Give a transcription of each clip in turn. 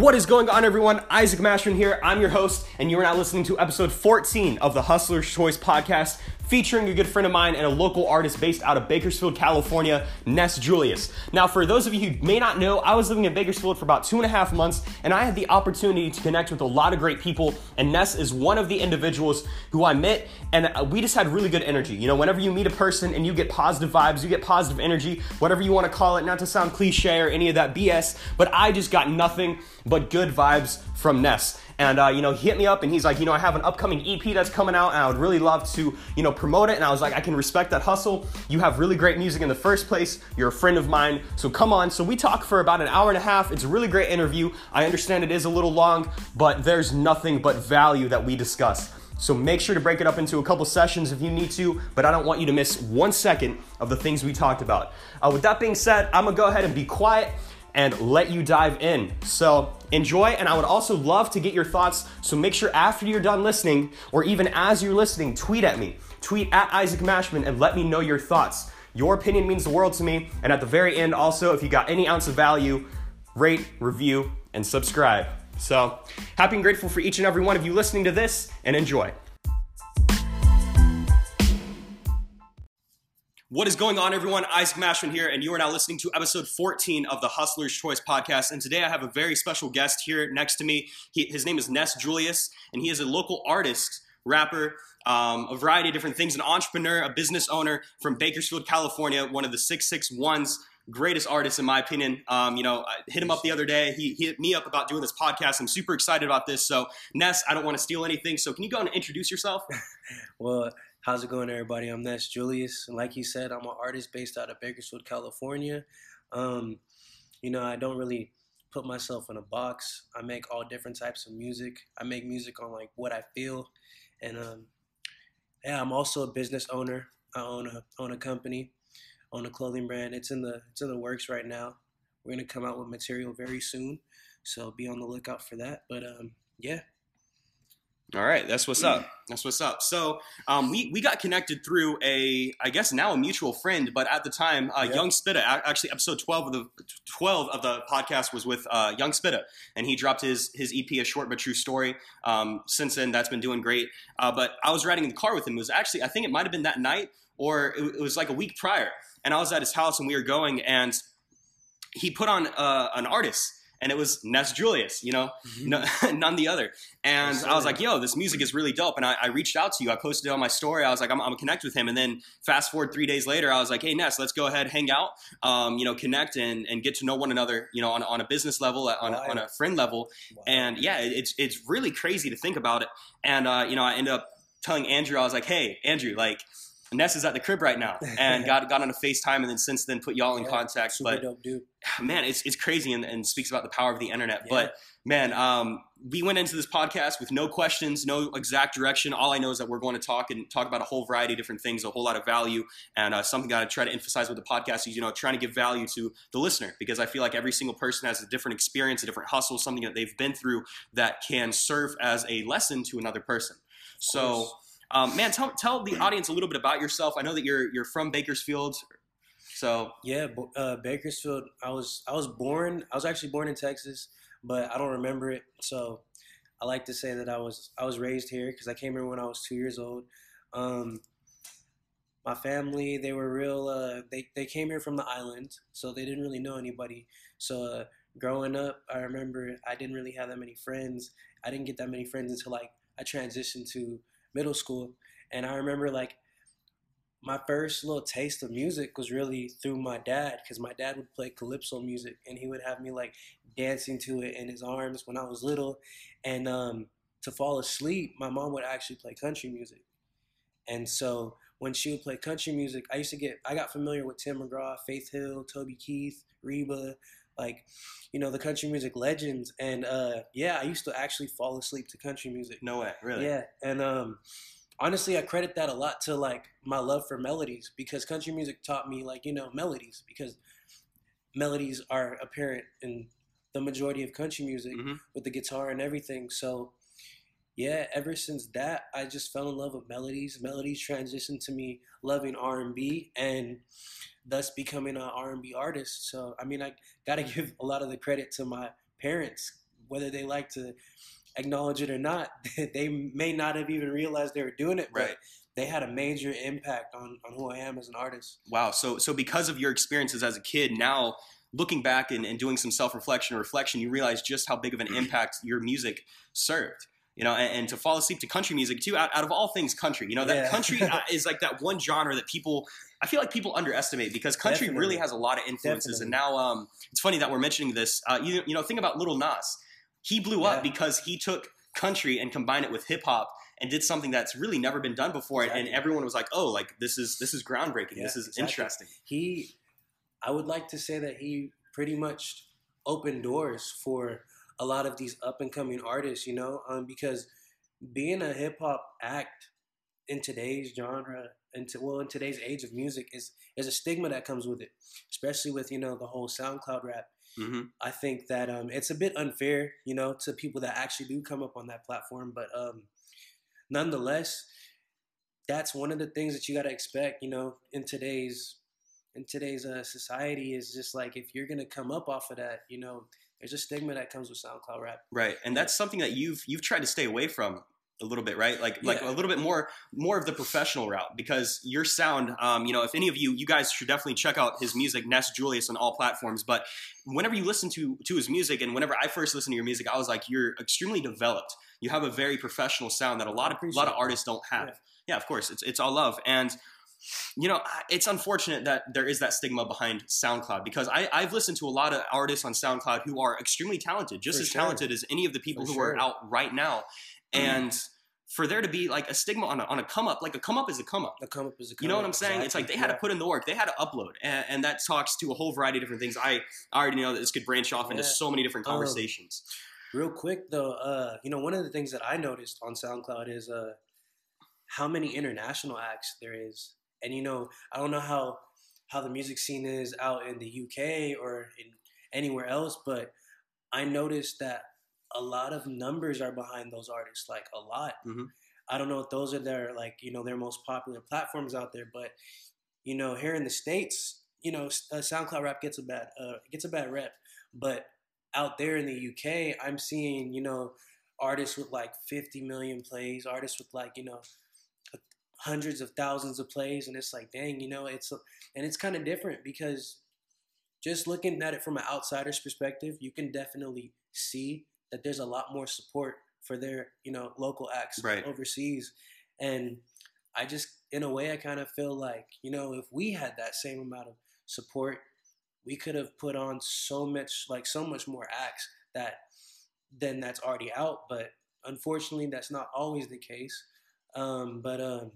What is going on, everyone? Isaac Mashman here. I'm your host, and you are now listening to episode 14 of the Hustler's Choice podcast, featuring a good friend of mine and a local artist based out of Bakersfield, California, Ness Julius. Now, for those of you who may not know, I was living in Bakersfield for about two and a half months, and I had the opportunity to connect with a lot of great people. And Ness is one of the individuals who I met, and uh, we just had really good energy. You know, whenever you meet a person and you get positive vibes, you get positive energy, whatever you want to call it, not to sound cliche or any of that BS, but I just got nothing but good vibes from Ness. And, uh, you know, he hit me up and he's like, you know, I have an upcoming EP that's coming out and I would really love to, you know, promote it. And I was like, I can respect that hustle. You have really great music in the first place. You're a friend of mine. So come on. So we talk for about an hour and a half. It's a really great interview. I understand it is a little long, but there's nothing but value that we discuss. So make sure to break it up into a couple sessions if you need to, but I don't want you to miss one second of the things we talked about. Uh, with that being said, I'm gonna go ahead and be quiet and let you dive in. So enjoy, and I would also love to get your thoughts. So make sure after you're done listening, or even as you're listening, tweet at me. Tweet at Isaac Mashman and let me know your thoughts. Your opinion means the world to me. And at the very end, also, if you got any ounce of value, rate, review, and subscribe. So happy and grateful for each and every one of you listening to this, and enjoy. What is going on, everyone? Isaac Mashman here, and you are now listening to episode 14 of the Hustler's Choice podcast. And today I have a very special guest here next to me. He, his name is Ness Julius, and he is a local artist, rapper, um, a variety of different things, an entrepreneur, a business owner from Bakersfield, California, one of the 661's greatest artists in my opinion. Um, you know, I hit him up the other day. He, he, hit me up about doing this podcast. I'm super excited about this. So, Ness, I don't want to steal anything. So, can you go and introduce yourself? well, How's it going, everybody? I'm Ness Julius. And like you said, I'm an artist based out of Bakersfield, California. Um, you know, I don't really put myself in a box. I make all different types of music. I make music on like what I feel. And um, yeah, I'm also a business owner. I own a own a company, own a clothing brand. It's in the it's in the works right now. We're gonna come out with material very soon, so be on the lookout for that. But um, yeah, all right, that's what's up. That's what's up. So um, we we got connected through a, I guess now a mutual friend, but at the time, uh, Young Spitta. Actually, episode twelve of the twelve of the podcast was with uh, Young Spitta, and he dropped his his EP, a short but true story. Um, since then, that's been doing great. Uh, but I was riding in the car with him. It was actually, I think it might have been that night, or it, it was like a week prior, and I was at his house, and we were going, and he put on uh, an artist and it was Ness Julius, you know, mm-hmm. none the other. And I was like, yo, this music is really dope. And I, I, reached out to you. I posted it on my story. I was like, I'm, I'm gonna connect with him. And then fast forward three days later, I was like, hey, Ness, let's go ahead, hang out, um, you know, connect and, and get to know one another, you know, on, on a business level, on, wow. on a friend level. Wow. And yeah, it's, it's really crazy to think about it. And, uh, you know, I ended up telling Andrew, I was like, hey, Andrew, like, Ness is at the crib right now and got got on a FaceTime and then since then put y'all in yeah, contact. but man, it's, it's crazy and, and speaks about the power of the internet. Yeah. But man, um, we went into this podcast with no questions, no exact direction. All I know is that we're going to talk and talk about a whole variety of different things, a whole lot of value. And uh, something I try to emphasize with the podcast is, you know, trying to give value to the listener because I feel like every single person has a different experience, a different hustle, something that they've been through that can serve as a lesson to another person. So um, man, tell tell the audience a little bit about yourself. I know that you're you're from Bakersfield, so yeah, uh, Bakersfield. I was I was born. I was actually born in Texas, but I don't remember it. So I like to say that I was I was raised here because I came here when I was two years old. Um, my family they were real. Uh, they they came here from the island, so they didn't really know anybody. So uh, growing up, I remember I didn't really have that many friends. I didn't get that many friends until like I transitioned to middle school. And I remember like my first little taste of music was really through my dad because my dad would play calypso music and he would have me like dancing to it in his arms when I was little. And um, to fall asleep, my mom would actually play country music. And so when she would play country music, I used to get, I got familiar with Tim McGraw, Faith Hill, Toby Keith, Reba, like, you know, the country music legends. And uh, yeah, I used to actually fall asleep to country music. No way, really? Yeah, and um, honestly, I credit that a lot to like my love for melodies because country music taught me like you know melodies because melodies are apparent in the majority of country music mm-hmm. with the guitar and everything. So yeah, ever since that, I just fell in love with melodies. Melodies transitioned to me loving R and B, and thus becoming an R&B artist. So I mean, I got to give a lot of the credit to my parents whether they like to acknowledge it or not, they may not have even realized they were doing it, but Right. they had a major impact on, on who I am as an artist. Wow. So so because of your experiences as a kid, now looking back and, and doing some self reflection or reflection, you realize just how big of an impact your music served. You know, and, and to fall asleep to country music too. Out, out of all things, country. You know, that Yeah. country uh, is like that one genre that people. I feel like people underestimate because country Definitely. really has a lot of influences. And now, um, it's funny that we're mentioning this. Uh, you you know, think about Lil Nas. He blew up Yeah. because he took country and combined it with hip hop and did something that's really never been done before. And, and everyone was like, "Oh, like this is this is groundbreaking. Yeah, this is exactly. interesting." he i would like to say that he pretty much opened doors for a lot of these up and coming artists you know um, because being a hip-hop act in today's genre and to, well in today's age of music is is a stigma that comes with it especially with you know the whole soundcloud rap hmm I think that um, it's a bit unfair, you know, to people that actually do come up on that platform. But um, nonetheless, that's one of the things that you got to expect, you know, in today's in today's uh, society is just like if you're gonna come up off of that, you know, there's a stigma that comes with SoundCloud rap. Right, and that's something that you've you've tried to stay away from a little bit, right? Like like Yeah. a little bit more more of the professional route because your sound, um, you know, if any of you you guys should definitely check out his music, Ness Julius, on all platforms. But whenever you listen to to his music, and whenever I first listened to your music, I was like, you're extremely developed. You have a very professional sound that a lot of a lot of artists don't have. Yeah. Yeah. of course, it's it's all love and. You know, it's unfortunate that there is that stigma behind SoundCloud because I, I've listened to a lot of artists on SoundCloud who are extremely talented, just For as sure. talented as any of the people For who are out right now. And for there to be like a stigma on a, on a come up, like a come up is a come up. The come up is a come up. You know what I'm saying? It's like they exactly, had to put in the work, they had to upload, and, and that talks to a whole variety of different things. I, I already know that this could branch off into so many different Um, conversations. Real quick though, uh, you know, one of the things that I noticed on SoundCloud is uh, how many international acts there is, and you know, I don't know how how the music scene is out in the UK or in anywhere else, but I noticed that a lot of numbers are behind those artists, like a lot. Mhm. I don't know if those are their like you know their most popular platforms out there, but you know here in the states, you know, uh, SoundCloud rap gets a bad uh, gets a bad rep, but out there in the UK, I'm seeing you know artists with like 50 million plays, artists with like you know hundreds of thousands of plays, and it's like, dang, you know, it's and it's kind of different because just looking at it from an outsider's perspective, you can definitely see that there's a lot more support for their you know local acts Right. overseas, and I just in a way I kind of feel like you know if we had that same amount of support, we could have put on so much like so much more acts that then that's already out, but unfortunately that's not always the case. Um, but um,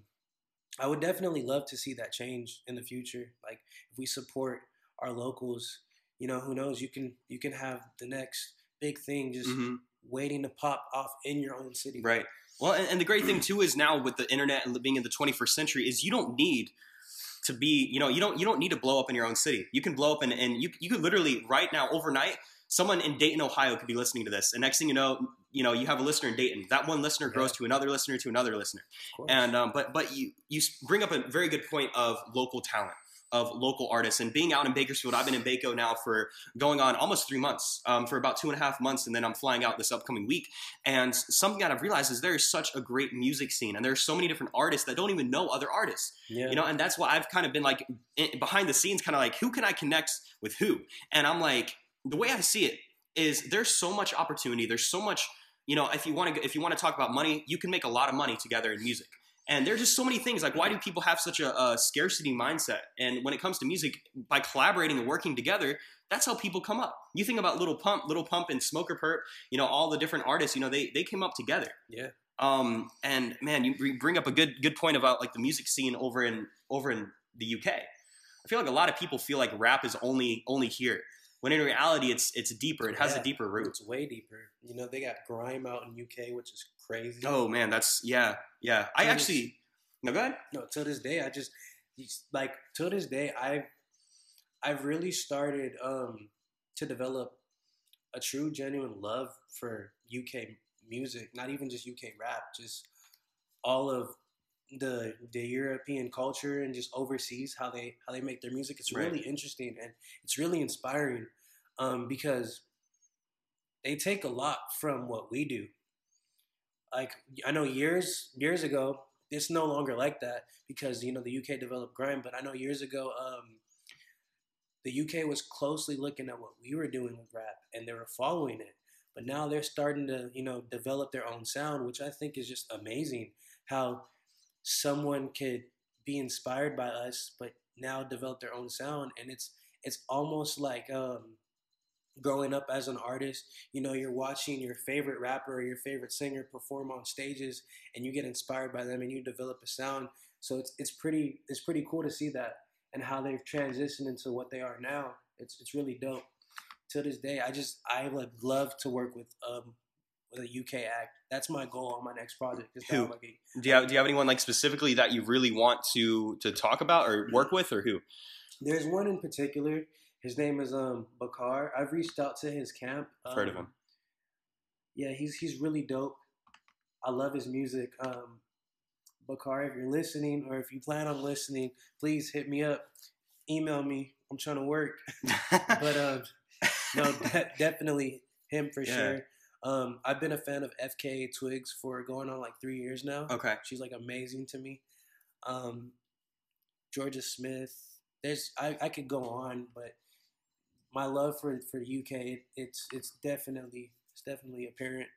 I would definitely love to see that change in the future. Like if we support our locals, you know, who knows? You can you can have the next big thing just Mhm. waiting to pop off in your own city. Right. Well, and, and the great thing too is now with the internet and being in the 21st century is you don't need to be, you know, you don't you don't need to blow up in your own city. You can blow up and, and you you could literally right now overnight someone in Dayton, Ohio could be listening to this, and next thing you know, you know, you have a listener in Dayton. That one listener grows to another listener to another listener. And um, but but you you bring up a very good point of local talent, of local artists, and being out in Bakersfield. I've been in Bako now for going on almost three months, um, for about two and a half months, and then I'm flying out this upcoming week. And something that I've realized is there is such a great music scene, and there's so many different artists that don't even know other artists. yeah. You know, and that's why I've kind of been like in, behind the scenes, kind of like who can I connect with who? And I'm like, the way I see it is there's so much opportunity. There's so much, you know, if you want to if you want to talk about money, you can make a lot of money together in music. And there's just so many things. Like, why do people have such a, a scarcity mindset? And when it comes to music, by collaborating and working together, that's how people come up. You think about Lil Pump, Lil Pump, and Smokepurpp. You know, all the different artists. You know, they they came up together. yeah. Um, and man, you bring up a good good point about like the music scene over in over in the UK. I feel like a lot of people feel like rap is only only here, when in reality it's it's deeper. It has Yeah. a deeper root. It's way deeper. You know, they got grime out in UK, which is crazy. Oh man, that's yeah yeah. I actually no go ahead. no till this day i just like till this day i've i've really started um to develop a true genuine love for uk music not even just uk rap just all of the the european culture and just overseas how they how they make their music it's Right. really interesting and it's really inspiring um because they take a lot from what we do. Like I know years years ago, it's no longer like that because you know the UK developed grime. But I know years ago, um, the UK was closely looking at what we were doing with rap, and they were following it. But now they're starting to you know develop their own sound, which I think is just amazing. How someone could be inspired by us, but now develop their own sound, and it's it's almost like um, growing up as an artist. You know, you're watching your favorite rapper or your favorite singer perform on stages, and you get inspired by them, and you develop a sound. So it's it's pretty it's pretty cool to see that and how they've transitioned into what they are now. It's it's really dope. To this day, I just I would love to work with um, with a UK act. That's my goal on my next project. Is who? Like a, do you have Do you have anyone like specifically that you really want to to talk about or work with, or who? There's one in particular. His name is um Bakar. I've reached out to his camp. Um, heard of him. Um, yeah, he's he's really dope. I love his music. Um, Bakar, if you're listening or if you plan on listening, please hit me up. Email me. I'm trying to work. but um, no, de- definitely him for yeah. sure. Um, I've been a fan of FKA Twigs for going on like three years now. Okay. She's like amazing to me. Um, Jorja Smith. There's I, I could go on, but my love for for UK it, it's it's definitely it's definitely apparent.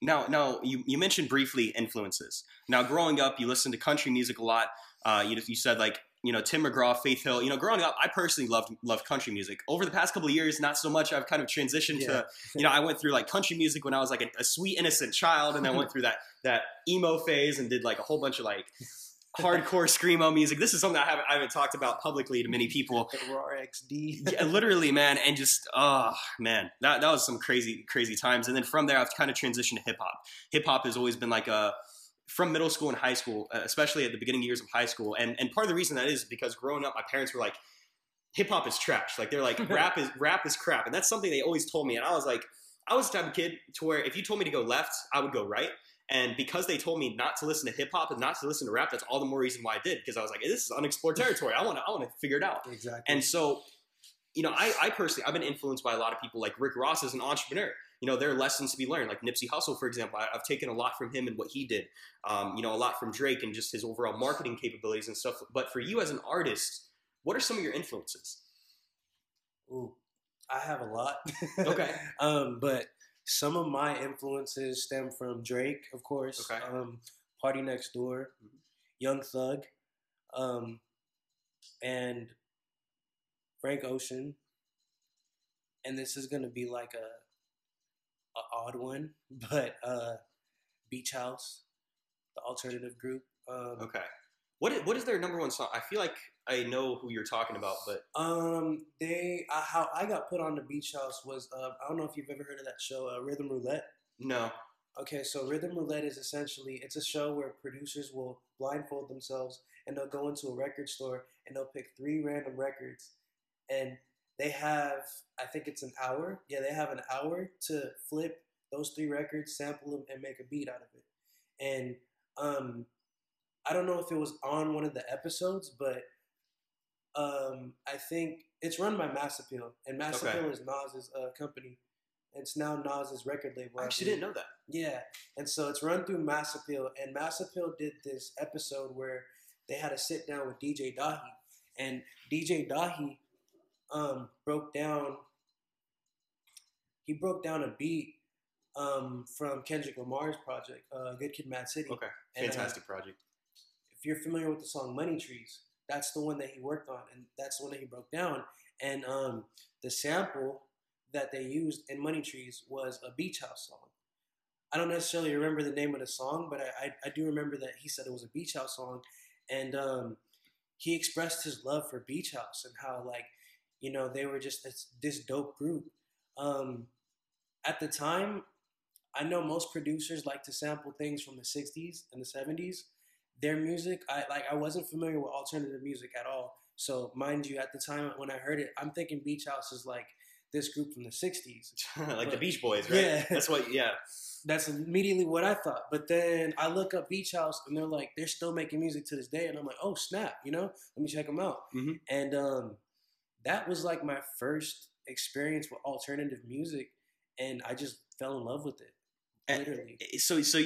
Now, now you, you mentioned briefly influences. Now, growing up, you listened to country music a lot. Uh, you, you said like you know Tim McGraw, Faith Hill. You know, growing up, I personally loved loved country music. Over the past couple of years, not so much. I've kind of transitioned yeah. to you know I went through like country music when I was like a, a sweet innocent child, and then went through that that emo phase and did like a whole bunch of like hardcore screamo music. This is something I haven't I haven't talked about publicly to many people. Raw XD. yeah, literally, man, and just oh man, that that was some crazy crazy times. And then from there, I've kind of transitioned to hip hop. Hip hop has always been like a from middle school and high school, uh, especially at the beginning years of high school. And and part of the reason that is because growing up, my parents were like, hip hop is trash. Like they're like rap is rap is crap, and that's something they always told me. And I was like, I was the type of kid to where if you told me to go left, I would go right. And because they told me not to listen to hip hop and not to listen to rap, that's all the more reason why I did. Because I was like, this is unexplored territory. I want to I want to figure it out. Exactly. And so, you know, I, I personally I've been influenced by a lot of people like Rick Ross as an entrepreneur you know, there are lessons to be learned. Like Nipsey Hussle, for example, I, have taken a lot from him and what he did. Um, you know, a lot from Drake and just his overall marketing capabilities and stuff. But for you as an artist, what are some of your influences? Ooh, I have a lot. Okay. um, but some of my influences stem from Drake, of course. Okay. Um, PartyNextDoor, Young Thug, um, and Frank Ocean. And this is gonna be like a odd one, but uh, Beach House, the alternative group. Um, okay. What is, what is their number one song? I feel like I know who you're talking about, but um, they uh, how I got put on the Beach House was uh, I don't know if you've ever heard of that show, uh, Rhythm Roulette. No. Okay, so Rhythm Roulette is essentially it's a show where producers will blindfold themselves and they'll go into a record store and they'll pick three random records and they have I think it's an hour. Yeah, they have an hour to flip those three records, sample them, and make a beat out of it. And um, I don't know if it was on one of the episodes, but um, I think it's run by Mass Appeal, and Mass okay. Appeal is Nas's uh, company. It's now Nas's record label. I actually didn't know that. Yeah, and so it's run through Mass Appeal, and Mass Appeal did this episode where they had to sit down with DJ Dahi, and DJ Dahi um, broke down. He broke down a beat um, from Kendrick Lamar's project, uh, Good Kid, Mad City. Okay, fantastic and, uh, project. If you're familiar with the song Money Trees, that's the one that he worked on, and that's the one that he broke down. And um, the sample that they used in Money Trees was a Beach House song. I don't necessarily remember the name of the song, but I, I, I do remember that he said it was a Beach House song, and um, he expressed his love for Beach House and how like you know they were just this, this dope group. Um, at the time, I know most producers like to sample things from the '60s and the '70s. Their music, I like. I wasn't familiar with alternative music at all. So, mind you, at the time when I heard it, I'm thinking Beach House is like this group from the '60s, like but, the Beach Boys, right? Yeah, that's what. Yeah, that's immediately what I thought. But then I look up Beach House, and they're like, they're still making music to this day, and I'm like, oh snap, you know, let me check them out. Mm-hmm. And um, that was like my first experience with alternative music, and I just fell in love with it. And- Literally. Eh, so so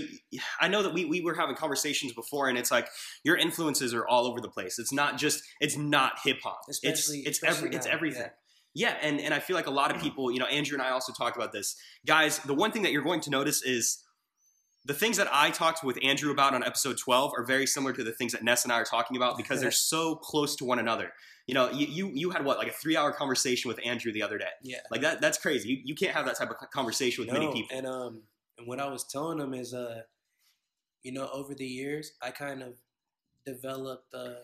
I know that we, we were having conversations before and it's like your influences are all over the place. It's not just it's not hip hop. It's it's every it's everything. yeah. Yeah, and, and I feel like a lot of people, you know, Andrew and I also talked about this. Guys, the one thing that you're going to notice is the things that I talked with Andrew about on episode 12 are very similar to the things that Ness and I are talking about because they're so close to one another. You know, you, you, you had what, like a three hour conversation with Andrew the other day. Yeah. Like that, that's crazy. You, you can't have that type of conversation with many people. And um, and what I was telling them is, uh, you know, over the years, I kind of developed a,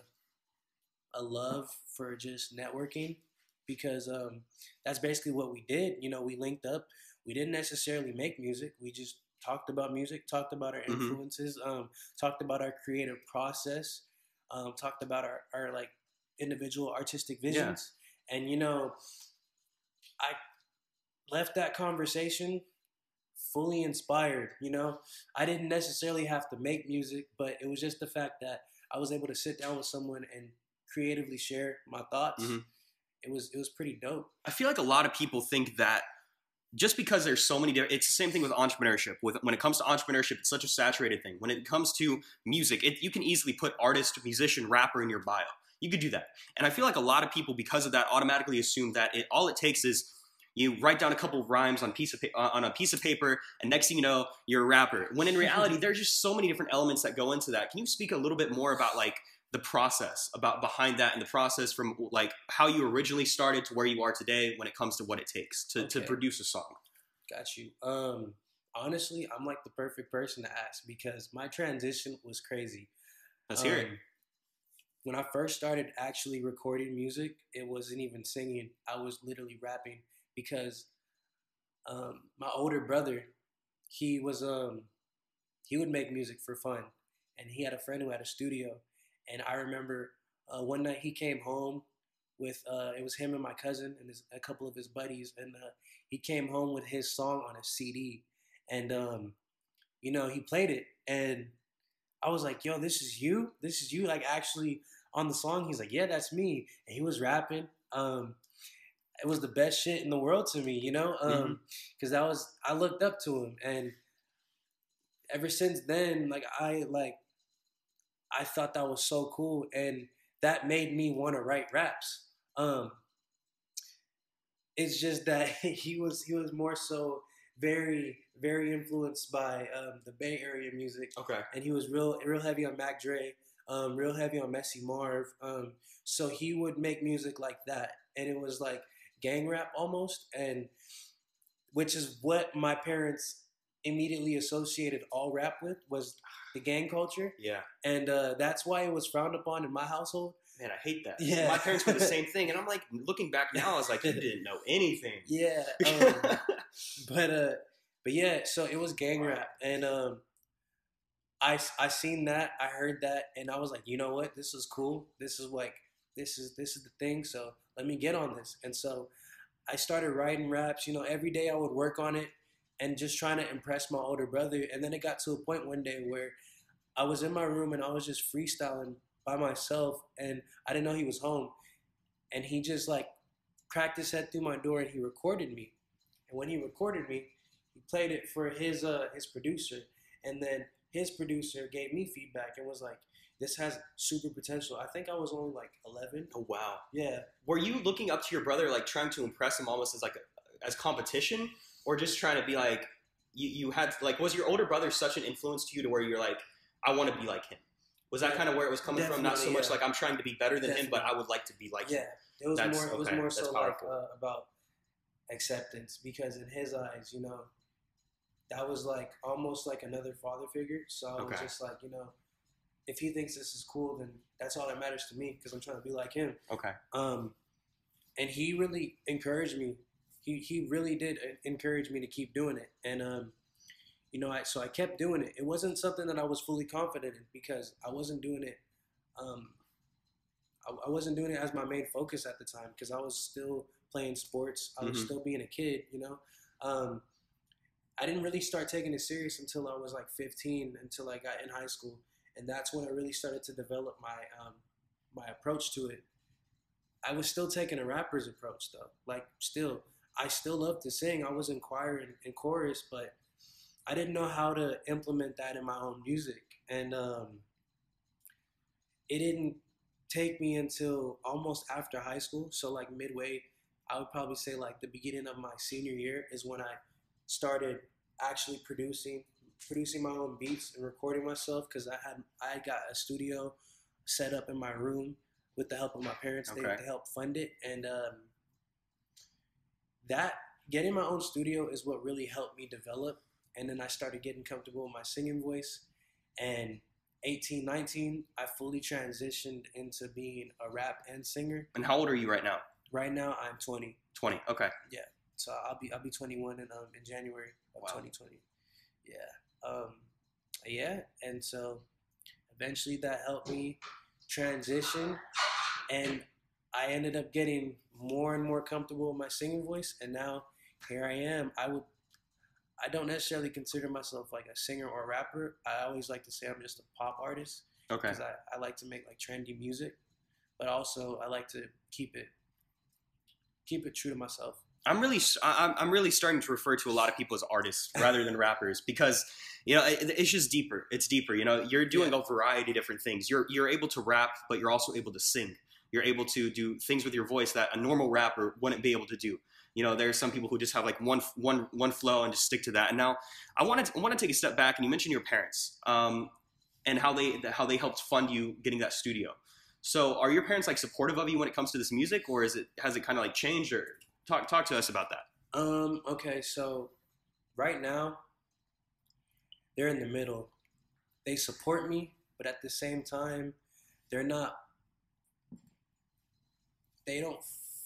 a love for just networking because um, that's basically what we did. You know, we linked up. We didn't necessarily make music. We just talked about music, talked about our Mhm. influences, um, talked about our creative process, um, talked about our, our like individual artistic visions. And you know, I left that conversation fully inspired. You know, I didn't necessarily have to make music, but it was just the fact that I was able to sit down with someone and creatively share my thoughts. Mhm. It was it was pretty dope. I feel like a lot of people think that just because there's so many different, it's the same thing with entrepreneurship. With when it comes to entrepreneurship, it's such a saturated thing. When it comes to music, it, you can easily put artist, musician, rapper in your bio. You could do that, and I feel like a lot of people, because of that, automatically assume that it all it takes is you write down a couple of rhymes on piece of pa- uh, on a piece of paper, and next thing you know, you're a rapper. When in reality, there's just so many different elements that go into that. Can you speak a little bit more about like the process about behind that and the process from like how you originally started to where you are today when it comes to what it takes to, to produce a song Got you. Um, honestly, I'm like the perfect person to ask because my transition was crazy. let's hear it Um, When I first started actually recording music, it wasn't even singing. I was literally rapping because um, my older brother, he was um, he would make music for fun, and he had a friend who had a studio. And I remember uh, one night he came home with uh, it was him and my cousin and his, a couple of his buddies, and uh, he came home with his song on a CD, and um, you know he played it, and I was like, "Yo, this is you. This is you." Like actually on the song, he's like, "Yeah, that's me," and he was rapping. Um, it was the best shit in the world to me, you know, um, because that was I looked up to him, and ever since then, like I like I thought that was so cool, and that made me want to write raps. Um, it's just that he was he was more so very very influenced by um, the Bay Area music, okay and he was real real heavy on Mac Dre, um, real heavy on Messy Marv. Um, so he would make music like that, and it was like gang rap almost, and which is what my parents immediately associated all rap with was the gang culture, yeah and uh, that's why it was frowned upon in my household. man i hate that Yeah. my parents were the same thing and i'm like looking back now i was like you didn't know anything Yeah, um, but uh, but yeah, so it was gang rap, and um, I I seen that, I heard that, and I was like, you know what, this is cool. This is like this is this is the thing. So let me get on this, and so I started writing raps. You know, every day I would work on it, and just trying to impress my older brother. And then it got to a point one day where I was in my room and I was just freestyling by myself, and I didn't know he was home, and he just like cracked his head through my door and he recorded me. And when he recorded me, he played it for his uh, his producer, and then his producer gave me feedback and was like, "This has super potential." I think I was only like 11. oh wow Yeah, were you looking up to your brother like trying to impress him almost as like a, as competition or just trying to be like you, you had like was your older brother such an influence to you to where you're like i want to be like him was that kind of where it was coming from not so Definitely, much yeah. like i'm trying to be better than him but i would like to be like yeah. him It was That's- more. It was okay, more that's so like uh, about acceptance because in his eyes, you know, that was like almost like another father figure. So I was Okay. just like, you know, if he thinks this is cool, then that's all that matters to me because I'm trying to be like him. okay Um, and he really encouraged me. He he really did encourage me to keep doing it. And um, you know, I so I kept doing it. It wasn't something that I was fully confident in because I wasn't doing it. Um, I, I wasn't doing it as my main focus at the time because I was still playing sports. I was Mhm. still being a kid. You know. Um, I didn't really start taking it serious until I was like 15, until I got in high school, and that's when I really started to develop my um, my approach to it. I was still taking a rapper's approach though. Like still, I still love to sing. I was in choir and, and chorus, but I didn't know how to implement that in my own music, and um, it didn't take me until almost after high school. So like midway, I would probably say like the beginning of my senior year is when I started actually producing producing my own beats and recording myself because I had I got a studio set up in my room with the help of my parents. They, they helped fund it, and um, that getting my own studio is what really helped me develop. And then I started getting comfortable with my singing voice. And 18, 19, I fully transitioned into being a rap and singer. And how old are you right now? Right now, I'm 20, 20. Okay. Yeah. So I'll be I'll be 21 in um in January of Wow. 2020. Yeah, um, yeah, and so eventually that helped me transition, and I ended up getting more and more comfortable with my singing voice, and now here I am. I would. I don't necessarily consider myself like a singer or a rapper. I always like to say I'm just a pop artist Okay. because I, I like to make like trendy music, but also I like to keep it keep it true to myself. I'm really, I'm, I'm really starting to refer to a lot of people as artists rather than rappers because, you know, it, it's just deeper. It's deeper. You know, you're doing a variety of different things. You're, you're able to rap, but you're also able to sing. You're able to do things with your voice that a normal rapper wouldn't be able to do. You know, there are some people who just have like one, one, one flow and just stick to that. And now, I want to, I want to take a step back, and you mentioned your parents um, and how they, how they helped fund you getting that studio. So, are your parents like supportive of you when it comes to this music, or is it has it kind of like changed? Or talk talk to us about that. Um, okay, so right now they're in the middle. They support me, but at the same time, they're not they don't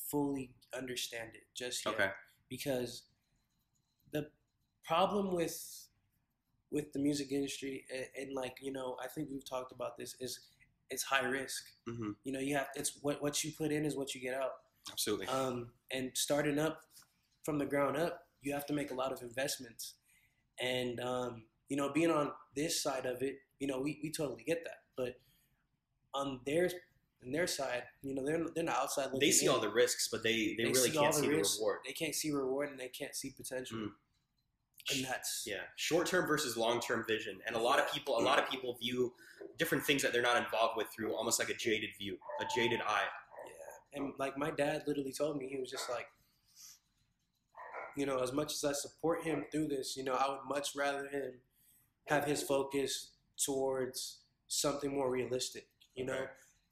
fully understand it just yet. Okay. Because the problem with with the music industry and, and like, you know, I think we've talked about this is it's high risk. hmm You know, you have it's what what you put in is what you get out. Absolutely. Um, and starting up from the ground up, you have to make a lot of investments. And um, you know, being on this side of it, you know, we, we totally get that. But on their on their side, you know, they're they're not outside looking. they see in. all the risks, but they, they, They really see can't see the reward. They can't see reward and they can't see potential. Mm. And that's Yeah, short term versus long term vision, and a lot of people, a lot of people view different things that they're not involved with through almost like a jaded view, a jaded eye. Yeah, and like my dad literally told me, he was just like, you know, as much as I support him through this, you know, I would much rather him have his focus towards something more realistic, you know, Okay.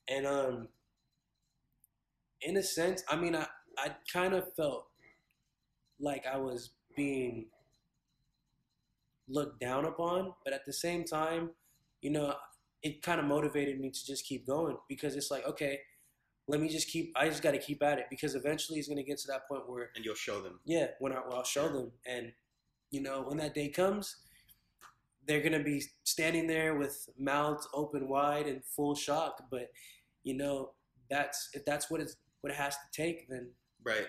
And um, in a sense, I mean, I I kind of felt like I was being looked down upon, but at the same time, you know, it kind of motivated me to just keep going because it's like, okay, let me just keep. I just got to keep at it because eventually it's gonna get to that point where, And you'll show them. yeah, when I, when I'll show them, and you know, when that day comes, they're gonna be standing there with mouths open wide and full shock. But you know, that's if that's what it's what it has to take, then Right.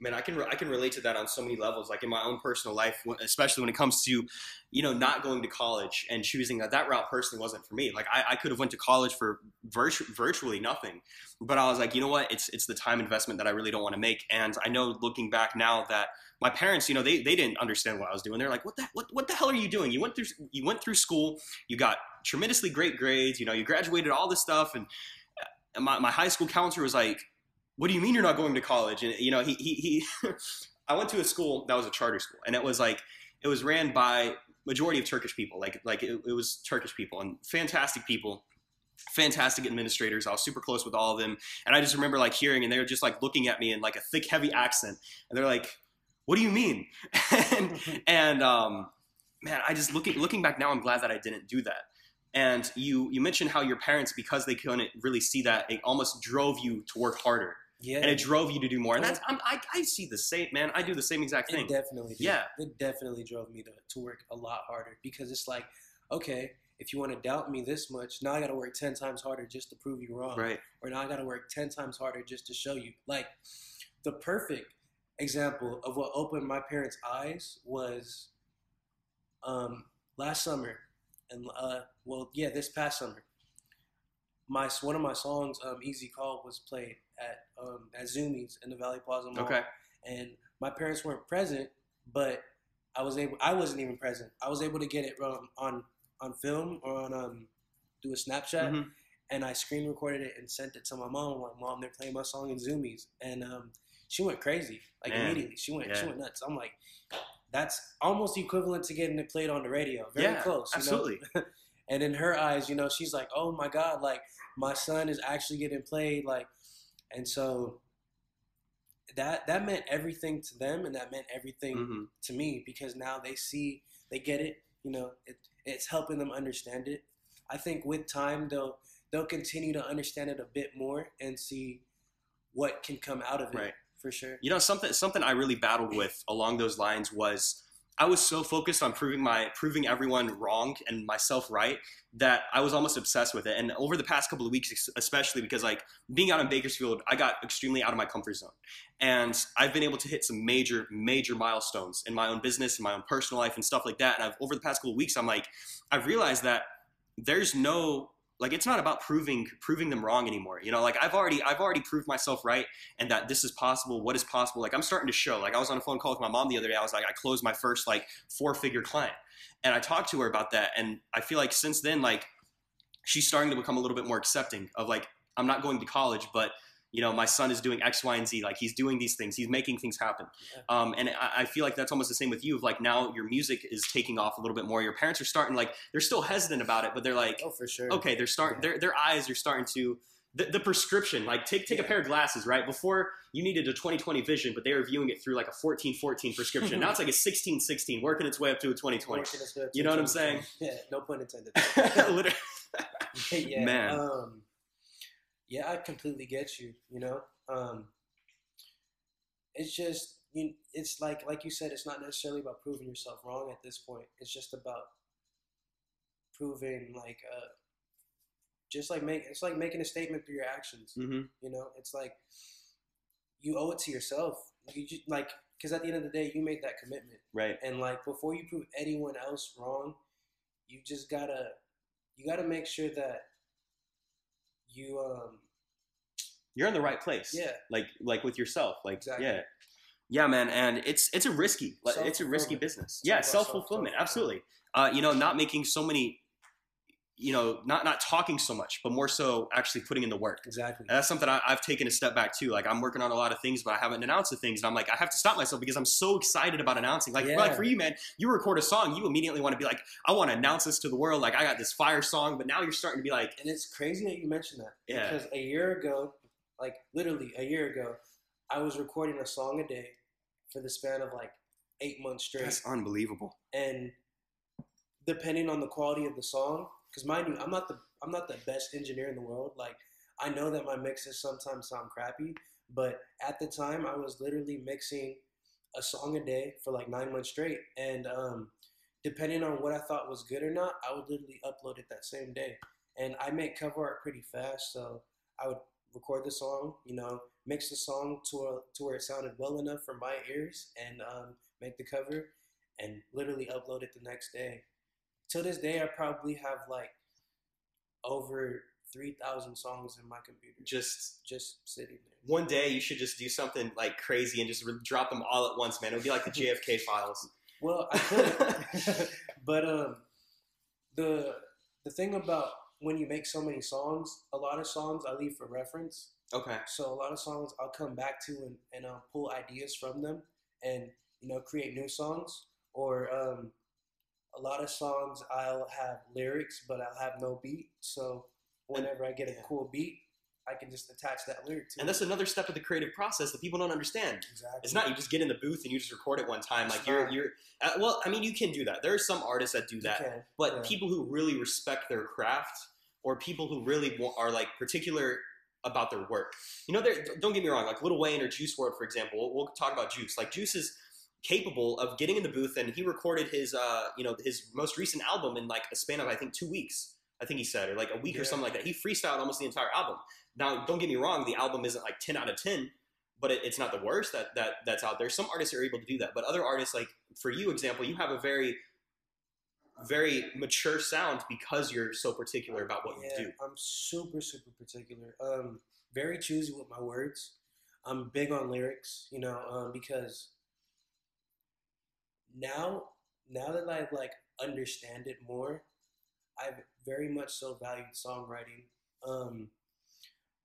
Man, I can I can relate to that on so many levels. Like in my own personal life, especially when it comes to, you know, not going to college and choosing that that route personally wasn't for me. Like I, I could have went to college for virtu- virtually nothing, but I was like, you know what? It's it's the time investment that I really don't want to make. And I know looking back now that my parents, you know, they, they didn't understand what I was doing. They're like, what the what what the hell are you doing? You went through you went through school, you got tremendously great grades, you know, you graduated all this stuff, and uh, my my high school counselor was like what do you mean you're not going to college? And you know, he he, he I went to a school that was a charter school, and it was like it was ran by majority of Turkish people, like like it, it was Turkish people and fantastic people. Fantastic administrators. I was super close with all of them, and I just remember like hearing, and they were just like looking at me in like a thick, heavy accent, and they're like, "What do you mean?" and and um, man, I just looking looking back now, I'm glad that I didn't do that. And you you mentioned how your parents, because they couldn't really see that, it almost drove you to work harder yeah, and it drove you to do more. And that's I'm, I I see the same man. I do the same exact thing. It definitely did. Yeah. It definitely drove me to, to work a lot harder because it's like, okay, if you want to doubt me this much, now I got to work 10 times harder just to prove you wrong. Right. Or now I got to work 10 times harder just to show you. Like, the perfect example of what opened my parents' eyes was um, last summer. And, uh, well, yeah, this past summer. My, one of my songs, um, Easy Call, was played at um, at Zumiez in the Valley Plaza Mall. Okay. And my parents weren't present, but I was able. I wasn't even present. I was able to get it um, on on film or on um, do a Snapchat, Mhm. and I screen recorded it and sent it to my mom. Like, mom, they're playing my song in Zumiez, and um, she went crazy. Like Man. immediately, she went she went nuts. I'm like, that's almost equivalent to getting it played on the radio. Very Yeah, close. you know? absolutely. and in her eyes, you know, she's like, "Oh my God, like my son is actually getting played." Like, and so that that meant everything to them, and that meant everything Mhm. to me because now they see, they get it. You know, it, it's helping them understand it. I think with time, they'll they'll continue to understand it a bit more and see what can come out of it Right. for sure. You know, something something I really battled with along those lines was I was so focused on proving my proving everyone wrong and myself right that I was almost obsessed with it. And over the past couple of weeks, especially because like being out in Bakersfield, I got extremely out of my comfort zone, and I've been able to hit some major major milestones in my own business, in my own personal life, and stuff like that. And I've over the past couple of weeks, I'm like, I've realized that there's no like it's not about proving proving them wrong anymore you know? Like i've already i've already proved myself right and that this is possible what is possible. Like i'm starting to show like i was on a phone call with my mom the other day. I was like i closed my first like four figure client. And i talked to her about that and i feel like since then like she's starting to become a little bit more accepting of like i'm not going to college but you know my son is doing x y and z like he's doing these things he's making things happen Yeah. um, and I, I feel like that's almost the same with you of like now your music is taking off a little bit more your parents are starting like they're still hesitant about it but they're like Oh, for sure. okay they're starting Yeah. their, their eyes are starting to the, the prescription like take take a pair of glasses right before you needed a 2020 vision but they were viewing it through like a 1414 prescription now it's like a 1616 working its way up to a 2020 Working its way up You know what I'm 2020. Yeah, no pun intended. Literally. yeah, Man. Um, yeah, I completely get you. You know, um, it's just you. It's like like you said. It's not necessarily about proving yourself wrong at this point. It's just about proving like uh, just like make. It's like making a statement through your actions. hmm You know, it's like you owe it to yourself. You just like because at the end of the day, you made that commitment. right And like before you prove anyone else wrong, you just gotta you gotta make sure that you um you're in the right place. Yeah. Like like with yourself like Exactly. yeah. Yeah man and it's it's a risky it's a risky business. It's yeah self-fulfillment. self-fulfillment. absolutely. Uh, you know not making so many you know not not talking so much but more so actually putting in the work exactly And that's something I, I've taken a step back too. Like I'm working on a lot of things, but I haven't announced the things, and I'm like, I have to stop myself because I'm so excited about announcing. Like, Yeah. like for you, man, you record a song, you immediately want to be like, I want to announce this to the world. Like I got this fire song, but now you're starting to be like, and it's crazy that you mentioned that Yeah. because a year ago like literally a year ago I was recording a song a day for the span of like eight months straight that's unbelievable. and depending on the quality of the song because mind you i'm not the i'm not the best engineer in the world. Like i know that my mixes sometimes sound crappy but at the time i was literally mixing a song a day for like nine months straight. And um, depending on what i thought was good or not i would literally upload it that same day. And i make cover art pretty fast so i would record the song you know mix the song to, a, to where it sounded well enough for my ears and um, make the cover and literally upload it the next day. To this day, I probably have like over 3,000 songs in my computer Just just sitting there. one day, you should just do something like crazy and just re- drop them all at once, man. It would be like the JFK files. Well, I could, but um, the the thing about when you make so many songs, a lot of songs I leave for reference. Okay. So a lot of songs I'll come back to and, and I'll pull ideas from them and you know create new songs. Or um, a lot of songs I'll have lyrics but I'll have no beat. So whenever I get a cool beat, I can just attach that lyric to And it. that's another step of the creative process that people don't understand. exactly. It's not you just get in the booth and you just record it one time. Like you're you're uh, well, I mean, you can do that. There are some artists that do that. can, but yeah. people who really respect their craft or people who really are like particular about their work you know don't get me wrong like Lil Wayne or Juice WRLD for example we'll, we'll talk about Juice like Juice is capable of getting in the booth and he recorded his uh you know his most recent album in like a span of I think two weeks I think he said or like a week or something like that he freestyled almost the entire album now don't get me wrong the album isn't like 10 out of 10 but it, it's not the worst that, that that's out there some artists are able to do that but other artists like for you example you have a very very mature sound because you're so particular about what yeah, you do. I'm super, super particular. Um, very choosy with my words. I'm big on lyrics, you know, um, because now now that I like understand it more, I've very much so valued songwriting. Um,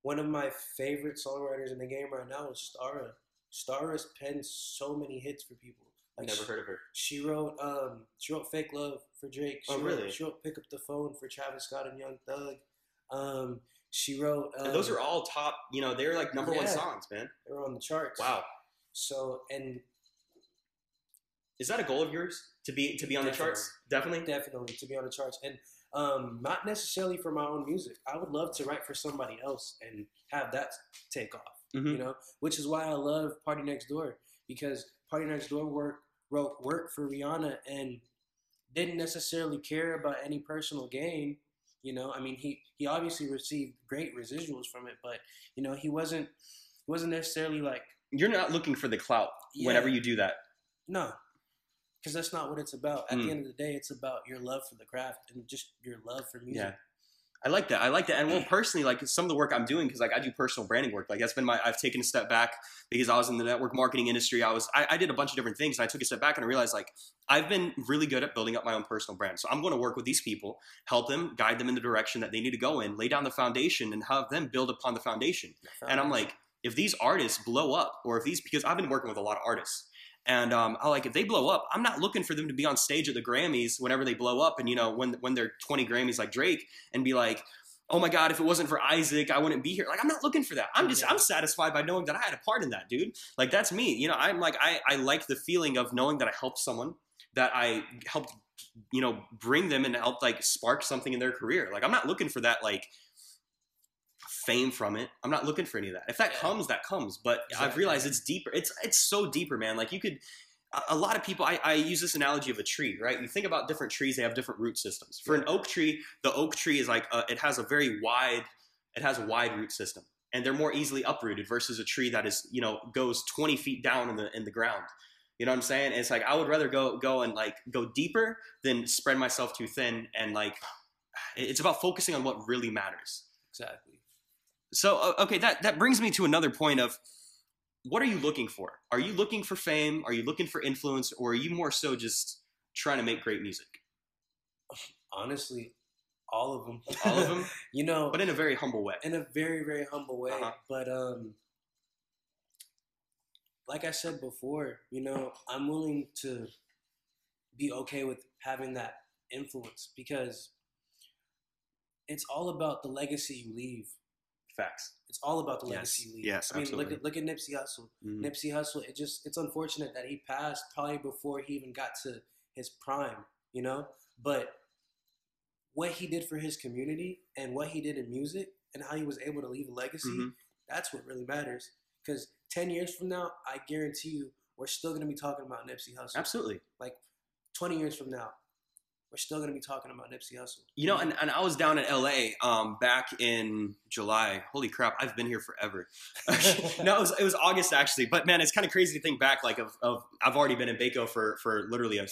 one of my favorite songwriters in the game right now is Starrah. Starrah's penned so many hits for people. Like Never she, heard of her. She wrote um she wrote Fake Love for Drake. She Oh, wrote, really? She wrote Pick Up the Phone for Travis Scott and Young Thug. Um she wrote um, And those are all top. You know, they're like number one songs, man. they were on the charts. Wow. So and Is that a goal of yours to be to be on the charts? Definitely. definitely to be on the charts and um not necessarily for my own music. I would love to write for somebody else and have that take off. Mhm. You know, which is why I love PartyNextDoor because PartyNextDoor work wrote work for Rihanna and didn't necessarily care about any personal gain. You know, I mean, he he obviously received great residuals from it, but you know, he wasn't he wasn't necessarily like You're not looking for the clout Yeah. whenever you do that. no, because that's not what it's about. At Mm. the end of the day, it's about your love for the craft and just your love for music. Yeah. I like that. I like that. And well, personally, like some of the work I'm doing, because like I do personal branding work. Like that's been my. I've taken a step back because I was in the network marketing industry. I was. I, I did a bunch of different things, and I took a step back and I realized like I've been really good at building up my own personal brand. So I'm going to work with these people, help them, guide them in the direction that they need to go in, lay down the foundation, and have them build upon the foundation. And I'm like, if these artists blow up, or if these, because I've been working with a lot of artists, and um, I like if they blow up, I'm not looking for them to be on stage at the Grammys whenever they blow up, and you know when when they're 20 Grammys like Drake, and be like, oh my God, if it wasn't for Isaac, I wouldn't be here. Like I'm not looking for that. I'm just Yeah. I'm satisfied by knowing that I had a part in that, dude. Like that's me. You know, I'm like I I like the feeling of knowing that I helped someone, that I helped you know bring them and help like spark something in their career. Like I'm not looking for that like fame from it. I'm not looking for any of that. If that Yeah. comes, that comes. But I've realized it's deeper. It's it's so deeper, man. Like you could. a- A lot of people, I, I use this analogy of a tree, right? You think about different trees; they have different root systems. For an oak tree, the oak tree is like a, it has a very wide, it has a wide root system, and they're more easily uprooted versus a tree that is, you know, goes 20 feet down in the in the ground. You know what I'm saying? It's like I would rather go go and like go deeper than spread myself too thin, and like it's about focusing on what really matters. exactly. So okay, that that brings me to another point of what are you looking for? Are you looking for fame? Are you looking for influence, or are you more so just trying to make great music? Honestly, all of them. All of them, you know, but in a very humble way. in a very very humble way Uh-huh. but um like i said before you know i'm willing to be okay with having that influence because it's all about the legacy you leave Facts. it's all about the Yes. legacy Yes, i mean absolutely. look at look at nipsey hussle Mhm. nipsey hussle it just it's unfortunate that he passed probably before he even got to his prime you know but what he did for his community and what he did in music and how he was able to leave a legacy Mhm. that's what really matters. Because 10 years from now, I guarantee you, we're still going to be talking about Nipsey Hussle. Absolutely. Like 20 years from now, we're still going to be talking about Nipsey Hussle. You know, and, and I was down in LA um, back in July. Holy crap, I've been here forever. no, it was, it was August actually. But man, it's kind of crazy to think back. Like, of, of I've already been in Bako for for literally a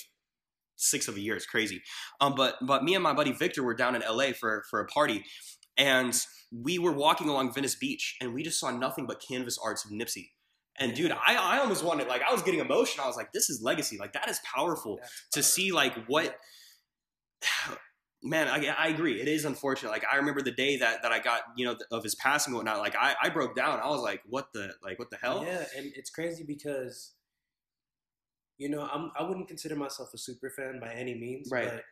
six of a year. It's crazy. Um, but but me and my buddy Victor were down in LA for for a party, and we were walking along Venice Beach, and we just saw nothing but canvas arts of Nipsey. And dude, I, I almost wanted like I was getting emotional. I was like, this is legacy. Like that is powerful to see like what man I, I agree it is unfortunate like i remember the day that that i got you know of his passing and whatnot like i i broke down i was like what the like what the hell Yeah, and it's crazy because, you know, I'm, I wouldn't consider myself a super fan by any means. Right. But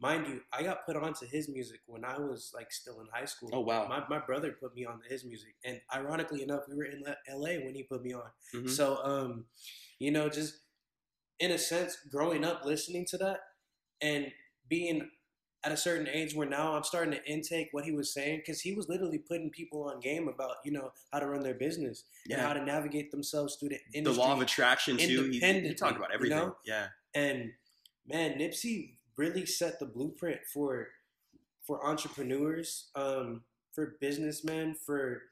mind you, I got put onto his music when I was like still in high school. Oh, wow. My, my brother put me on his music. And ironically enough, we were in La- when he put me on. Mhm. So, um, you know, just in a sense, growing up listening to that and being at a certain age where now I'm starting to intake what he was saying because he was literally putting people on game about you know how to run their business and how to navigate themselves through the the law of attraction too. He, he talked about you everything. know? yeah. And man, Nipsey really set the blueprint for for entrepreneurs, um, for businessmen, for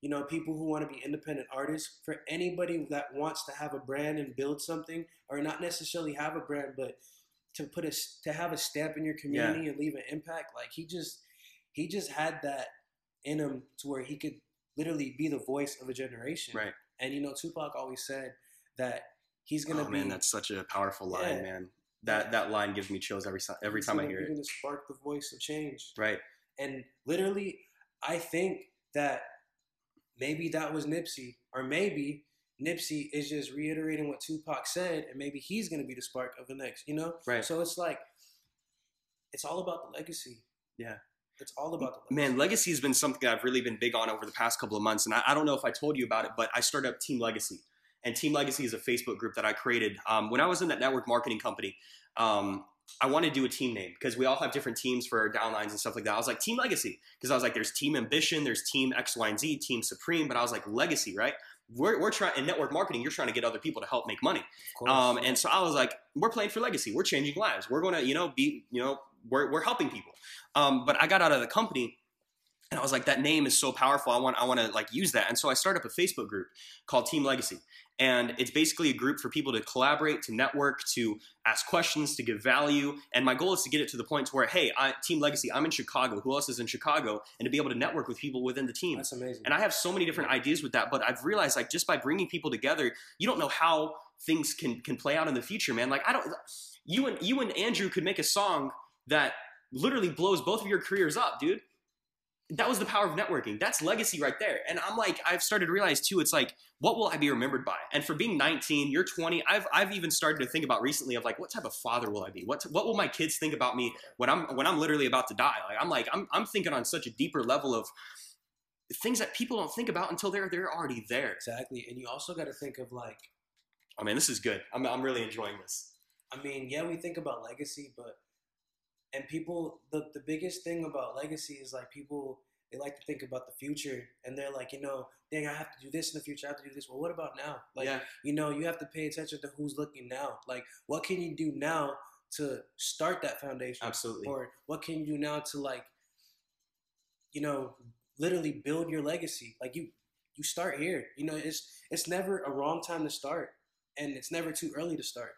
you know people who want to be independent artists, for anybody that wants to have a brand and build something, or not necessarily have a brand, but to put a to have a stamp in your community and leave an impact. Like he just he just had that in him to where he could literally be the voice of a generation. Right. And you know, Tupac always said that he's gonna oh be. man, that's such a powerful line, Yeah. man. That that line gives me chills every every he's time I gonna- hear he's it. gonna spark the voice of change. Right. And literally, I think that maybe that was Nipsey, or maybe Nipsey is just reiterating what Tupac said, and maybe he's gonna be the spark of the next. You know. Right. So it's like, it's all about the legacy. Yeah. It's all about the legacy. Man, legacy has been something I've really been big on over the past couple of months, and I, I don't know if I told you about it, but I started up Team Legacy, and Team Legacy is a Facebook group that I created um, when I was in that network marketing company. Um, I wanted to do a team name because we all have different teams for our downlines and stuff like that. I was like Team Legacy because I was like, there's Team Ambition, there's Team X, Y, and Z, Team Supreme, but I was like Legacy, right? We're, we're trying in network marketing. You're trying to get other people to help make money. Um, and so I was like, we're playing for legacy. We're changing lives. We're going to, you know, be, you know, we're, we're helping people. Um, but I got out of the company and I was like, that name is so powerful. I want, I want to like use that. And so I started up a Facebook group called Team Legacy. And it's basically a group for people to collaborate, to network, to ask questions, to give value. And my goal is to get it to the point to where, hey, I, Team Legacy, I'm in Chicago. Who else is in Chicago? And to be able to network with people within the team. That's amazing. And I have so many different ideas with that, but I've realized like just by bringing people together, you don't know how things can can play out in the future, man. Like I don't, you and you and Andrew could make a song that literally blows both of your careers up, dude. That was the power of networking. That's legacy right there. And I'm like, I've started to realize too. It's like, what will I be remembered by? And for being 19, you're 20. I've I've even started to think about recently of like, what type of father will I be? What what will my kids think about me when I'm when I'm literally about to die? Like I'm like I'm I'm thinking on such a deeper level of things that people don't think about until they're they're already there. exactly. And you also got to think of like, oh, I mean, this is good. I'm I'm really enjoying this. I mean, yeah, we think about legacy, but and people, the the biggest thing about legacy is like people they like to think about the future, and they're like, you know, dang, I have to do this in the future. I have to do this. Well, what about now? Like, yeah, you know, you have to pay attention to who's looking now. Like, what can you do now to start that foundation? absolutely. or what can you do now to like you know literally build your legacy like you you start here you know it's it's never a wrong time to start and it's never too early to start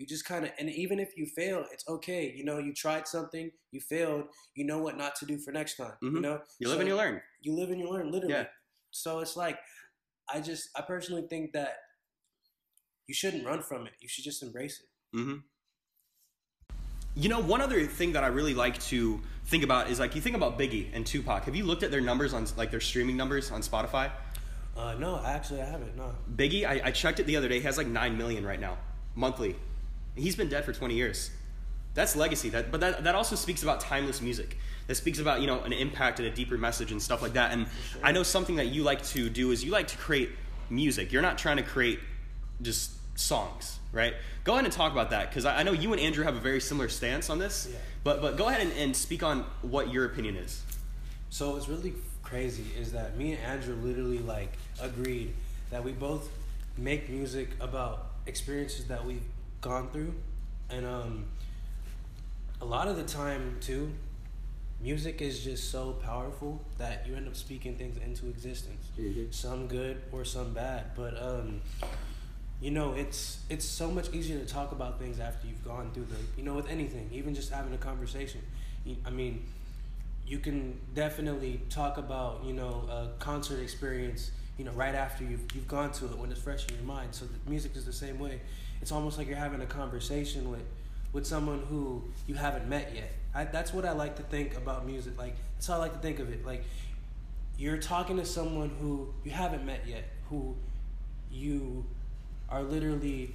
you just kind of and even if you fail it's okay you know you tried something you failed you know what not to do for next time you Mhm. know You live So and you learn. you live and you learn literally Yeah. so it's like i just i personally think that you shouldn't run from it you should just embrace it hmm You know, one other thing that I really like to think about is like you think about Biggie and Tupac. Have you looked at their numbers on like their streaming numbers on Spotify? uh no actually i haven't no Biggie, I, I checked it the other day. He has like nine million right now monthly. He's been dead for twenty years. That's legacy. That, but that, that also speaks about timeless music. That speaks about you know an impact and a deeper message and stuff like that. And sure. I know something that you like to do is you like to create music. You're not trying to create just songs, right? Go ahead and talk about that because I, I know you and Andrew have a very similar stance on this. Yeah. But but go ahead and, and speak on what your opinion is. So what's really crazy is that me and Andrew literally like agreed that we both make music about experiences that we've gone through, and um, a lot of the time too, music is just so powerful that you end up speaking things into existence. Some good or some bad, but um, you know it's it's so much easier to talk about things after you've gone through them. You know, with anything, even just having a conversation. I mean, you can definitely talk about you know a concert experience you know right after you've you've gone to it when it's fresh in your mind. So the music is the same way. It's almost like you're having a conversation with with someone who you haven't met yet. I, that's what I like to think about music. Like that's how I like to think of it. Like you're talking to someone who you haven't met yet, who you are literally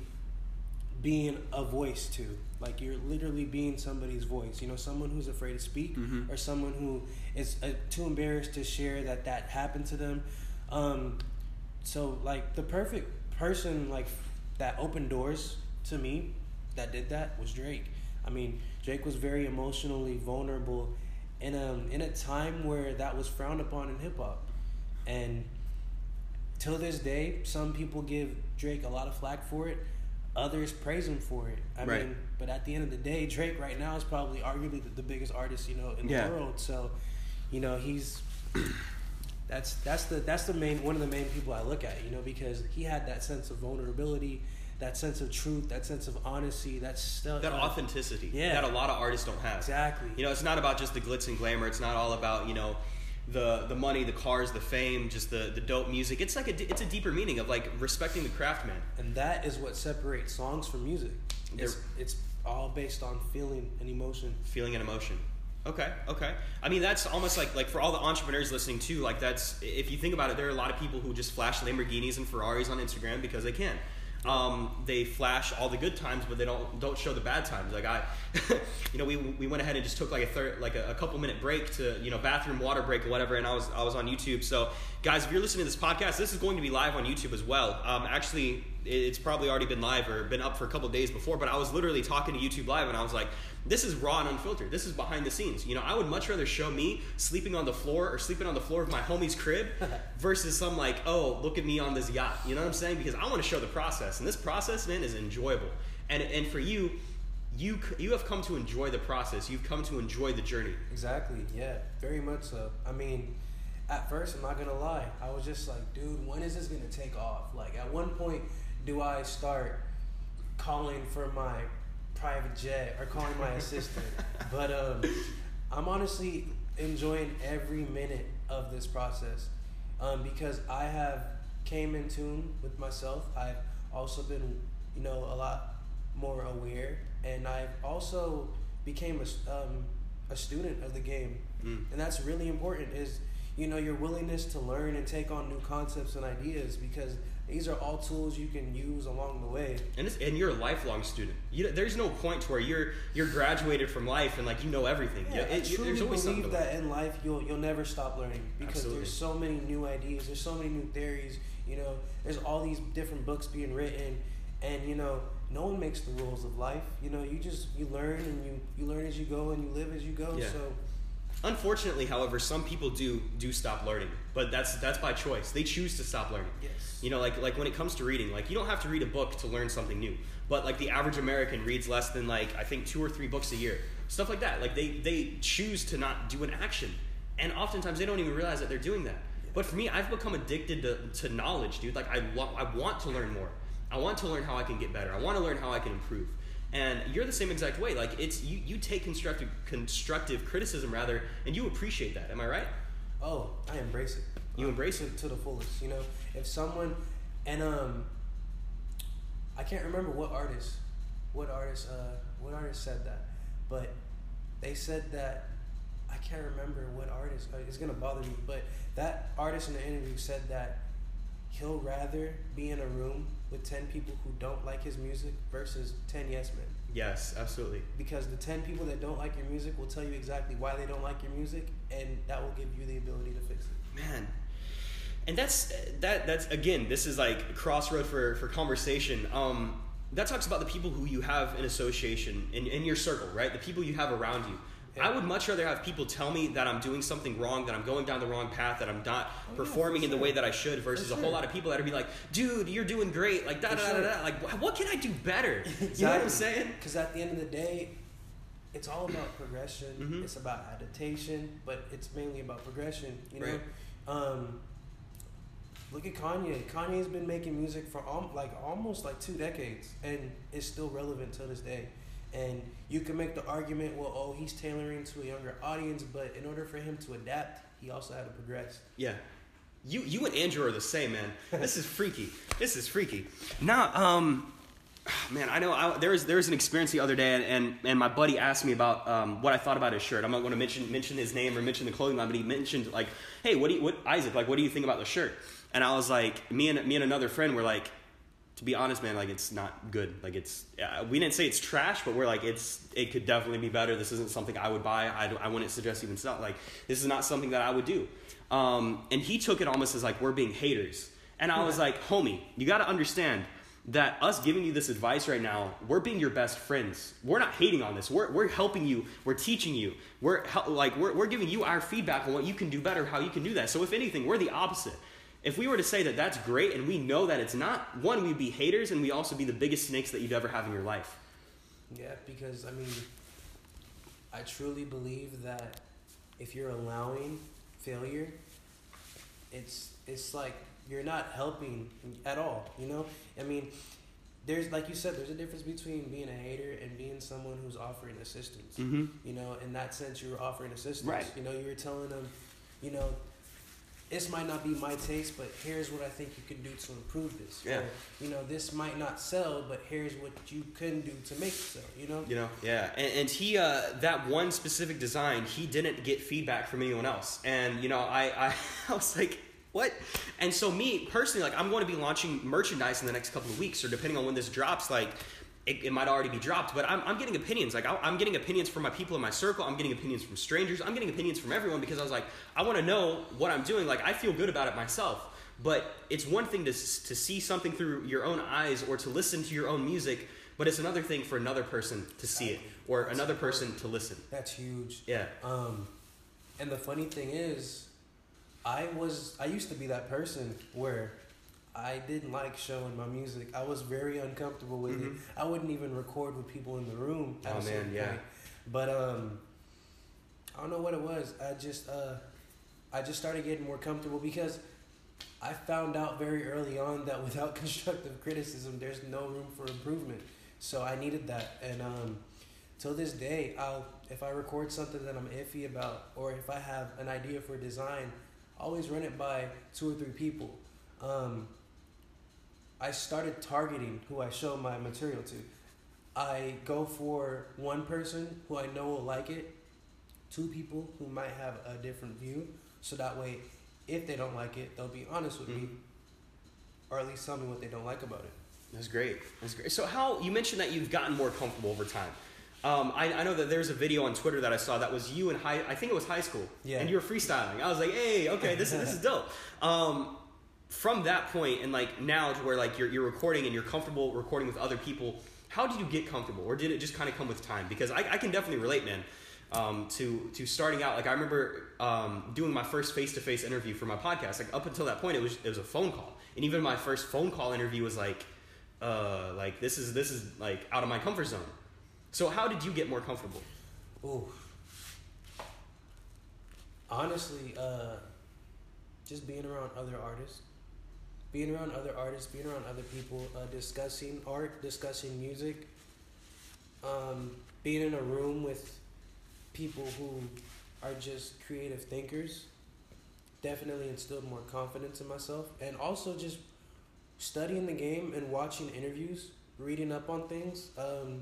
being a voice to. Like you're literally being somebody's voice. You know, someone who's afraid to speak, Mhm. or someone who is uh, too embarrassed to share that that happened to them. Um, so like the perfect person like that opened doors to me that did that was Drake. I mean, Drake was very emotionally vulnerable in a in a time where that was frowned upon in hip hop, and till this day, some people give Drake a lot of flack for it. Others praise him for it. I Right. mean, but at the end of the day, Drake right now is probably arguably the, the biggest artist you know in Yeah. the world. So, you know, he's that's that's the that's the main one of the main people I look at. You know, because he had that sense of vulnerability, that sense of truth, that sense of honesty. That's still That uh, authenticity Yeah. that a lot of artists don't have. exactly. You know, it's not about just the glitz and glamour. It's not all about, you know, the the money, the cars, the fame, just the the dope music. It's like a it's a deeper meaning of like respecting the craft, man. And that is what separates songs from music. It's, it's all based on feeling and emotion. Feeling and emotion. Okay, okay. I mean, that's almost like like for all the entrepreneurs listening too. Like that's if you think about it, there are a lot of people who just flash Lamborghinis and Ferraris on Instagram because they can. Um, they flash all the good times, but they don't don't show the bad times. Like I, you know, we, we went ahead and just took like a third, like a, a, couple minute break to you know bathroom water break or whatever, and I was I was on YouTube. So guys, if you're listening to this podcast, this is going to be live on YouTube as well. Um, actually, it's probably already been live or been up for a couple days before, but I was literally talking to YouTube live, and I was like, this is raw and unfiltered. This is behind the scenes. You know, I would much rather show me sleeping on the floor or sleeping on the floor of my homie's crib versus some like, oh, look at me on this yacht. You know what I'm saying? Because I want to show the process, and this process, man, is enjoyable. And and for you, you you have come to enjoy the process. You've come to enjoy the journey. Exactly. Yeah. Very much so. I mean, at first, I'm not gonna lie. I was just like, dude, when is this gonna take off? Like, at one point, do I start calling for my private jet or calling my assistant. But um, I'm honestly enjoying every minute of this process um, because I have came in tune with myself. I've also been, you know, a lot more aware, and I've also became a, um, a student of the game, mm. and that's really important. Is you know your willingness to learn and take on new concepts and ideas because these are all tools you can use along the way. And it's, and you're a lifelong student. You, there's no point to where you're you're graduated from life and like you know everything. Yeah, it, I truly believe that in life you'll you'll never stop learning because Absolutely. there's so many new ideas, there's so many new theories. You know, there's all these different books being written, and you know, no one makes the rules of life. You know, you just you learn and you you learn as you go and you live as you go. Yeah. So Unfortunately, however, some people do do stop learning, but that's that's by choice. They choose to stop learning. Yes. You know, like like when it comes to reading, like you don't have to read a book to learn something new. But like the average American reads less than like I think two or three books a year. Stuff like that. Like they they choose to not do an action, and oftentimes they don't even realize that they're doing that. But for me, I've become addicted to, to knowledge, dude. Like I, wa- I want to learn more. I want to learn how I can get better. I want to learn how I can improve and you're the same exact way. Like it's you, you take constructive constructive criticism rather and you appreciate that. Am i right? Oh i embrace it. You embrace it? to the fullest you know? If someone and um i can't remember what artist what artist uh what artist said that but they said that i can't remember what artist uh, it's gonna bother me but that artist in the interview said that he'll rather be in a room with 10 people who don't like his music versus 10 yes men. Yes, absolutely. Because the 10 people that don't like your music will tell you exactly why they don't like your music and that will give you the ability to fix it. Man. And that's that that's again, this is like a crossroad for for conversation. Um that talks about the people who you have in association in, in your circle, right? The people you have around you. I would much rather have people tell me that I'm doing something wrong, that I'm going down the wrong path, that I'm not oh, performing yeah, in the way that I should, versus sure. a whole lot of people that would be like, "Dude, you're doing great!" Like da da da da. Like, what can I do better? Exactly. You know what I'm saying? Because at the end of the day, it's all about progression. Mm-hmm. It's about adaptation, but it's mainly about progression. You know, right. um, look at Kanye. Kanye's been making music for al- like almost like two decades, and it's still relevant to this day. And you can make the argument, well, oh, he's tailoring to a younger audience, but in order for him to adapt, he also had to progress. Yeah. You you and Andrew are the same, man. This is freaky. This is freaky. Now, um, man, I know I, there was there was an experience the other day, and and, and my buddy asked me about um, what I thought about his shirt. I'm not going to mention mention his name or mention the clothing line, but he mentioned like, hey, what do you what Isaac like? What do you think about the shirt? And I was like, me and me and another friend were like, to be honest, man, like it's not good. Like it's uh, we didn't say it's trash, but we're like it's it could definitely be better. This isn't something I would buy. I, I wouldn't suggest even sell. Like this is not something that I would do. Um, and he took it almost as like we're being haters. And I was like, homie, you got to understand that us giving you this advice right now, we're being your best friends. We're not hating on this. We're, we're helping you. We're teaching you. We're like we're, we're giving you our feedback on what you can do better, how you can do that. So if anything, we're the opposite. If we were to say that that's great and we know that it's not, one, we'd be haters and we also be the biggest snakes that you'd ever have in your life. Yeah, because I mean, I truly believe that if you're allowing failure, it's it's like you're not helping at all. You know, I mean, there's like you said, there's a difference between being a hater and being someone who's offering assistance. Mm-hmm. You know, in that sense, you were offering assistance. Right. You know, you were telling them you know, this might not be my taste, but here's what I think you can do to improve this. Yeah. Or, you know, this might not sell, but here's what you can do to make it sell. You know. You know, yeah, and, and he uh, that one specific design, he didn't get feedback from anyone else, and you know, I I, I was like, what? And so me personally, like, I'm going to be launching merchandise in the next couple of weeks, or depending on when this drops, like. It, it might already be dropped, but I'm, I'm getting opinions. Like I, I'm getting opinions from my people in my circle. I'm getting opinions from strangers. I'm getting opinions from everyone because I was like, I want to know what I'm doing. Like I feel good about it myself. But it's one thing to to see something through your own eyes or to listen to your own music, but it's another thing for another person to see it or another person to listen. That's huge. Yeah. Um, and the funny thing is, I was I used to be that person where I didn't like showing my music. I was very uncomfortable with it. Mhm. I wouldn't even record with people in the room. At Oh, man, yeah. point. But um, I don't know what it was. I just uh, I just started getting more comfortable because I found out very early on that without constructive criticism, there's no room for improvement. So I needed that, and um, till this day, I'll if I record something that I'm iffy about, or if I have an idea for design, I always run it by two or three people. Um, I started targeting who I show my material to. I go for one person who I know will like it, two people who might have a different view, so that way, if they don't like it, they'll be honest with me, Mhm. or at least tell me what they don't like about it. That's great. That's great. So how you mentioned that you've gotten more comfortable over time. Um, I, I know that there's a video on Twitter that I saw that was you in high. I think it was high school. Yeah. And you were freestyling. I was like, hey, okay, this is this is dope. Um, from that point and like now to where like you're you're recording and you're comfortable recording with other people. How did you get comfortable, or did it just kind of come with time? Because I, I can definitely relate, man. Um, to to starting out, like I remember um, doing my first face to face interview for my podcast. Like up until that point, it was it was a phone call, and even my first phone call interview was like, uh, like this is this is like out of my comfort zone. So how did you get more comfortable? oh Honestly, uh, just being around other artists, being around other artists, being around other people, uh, discussing art, discussing music, um, being in a room with people who are just creative thinkers, definitely instilled more confidence in myself, and also just studying the game and watching interviews, reading up on things. Um,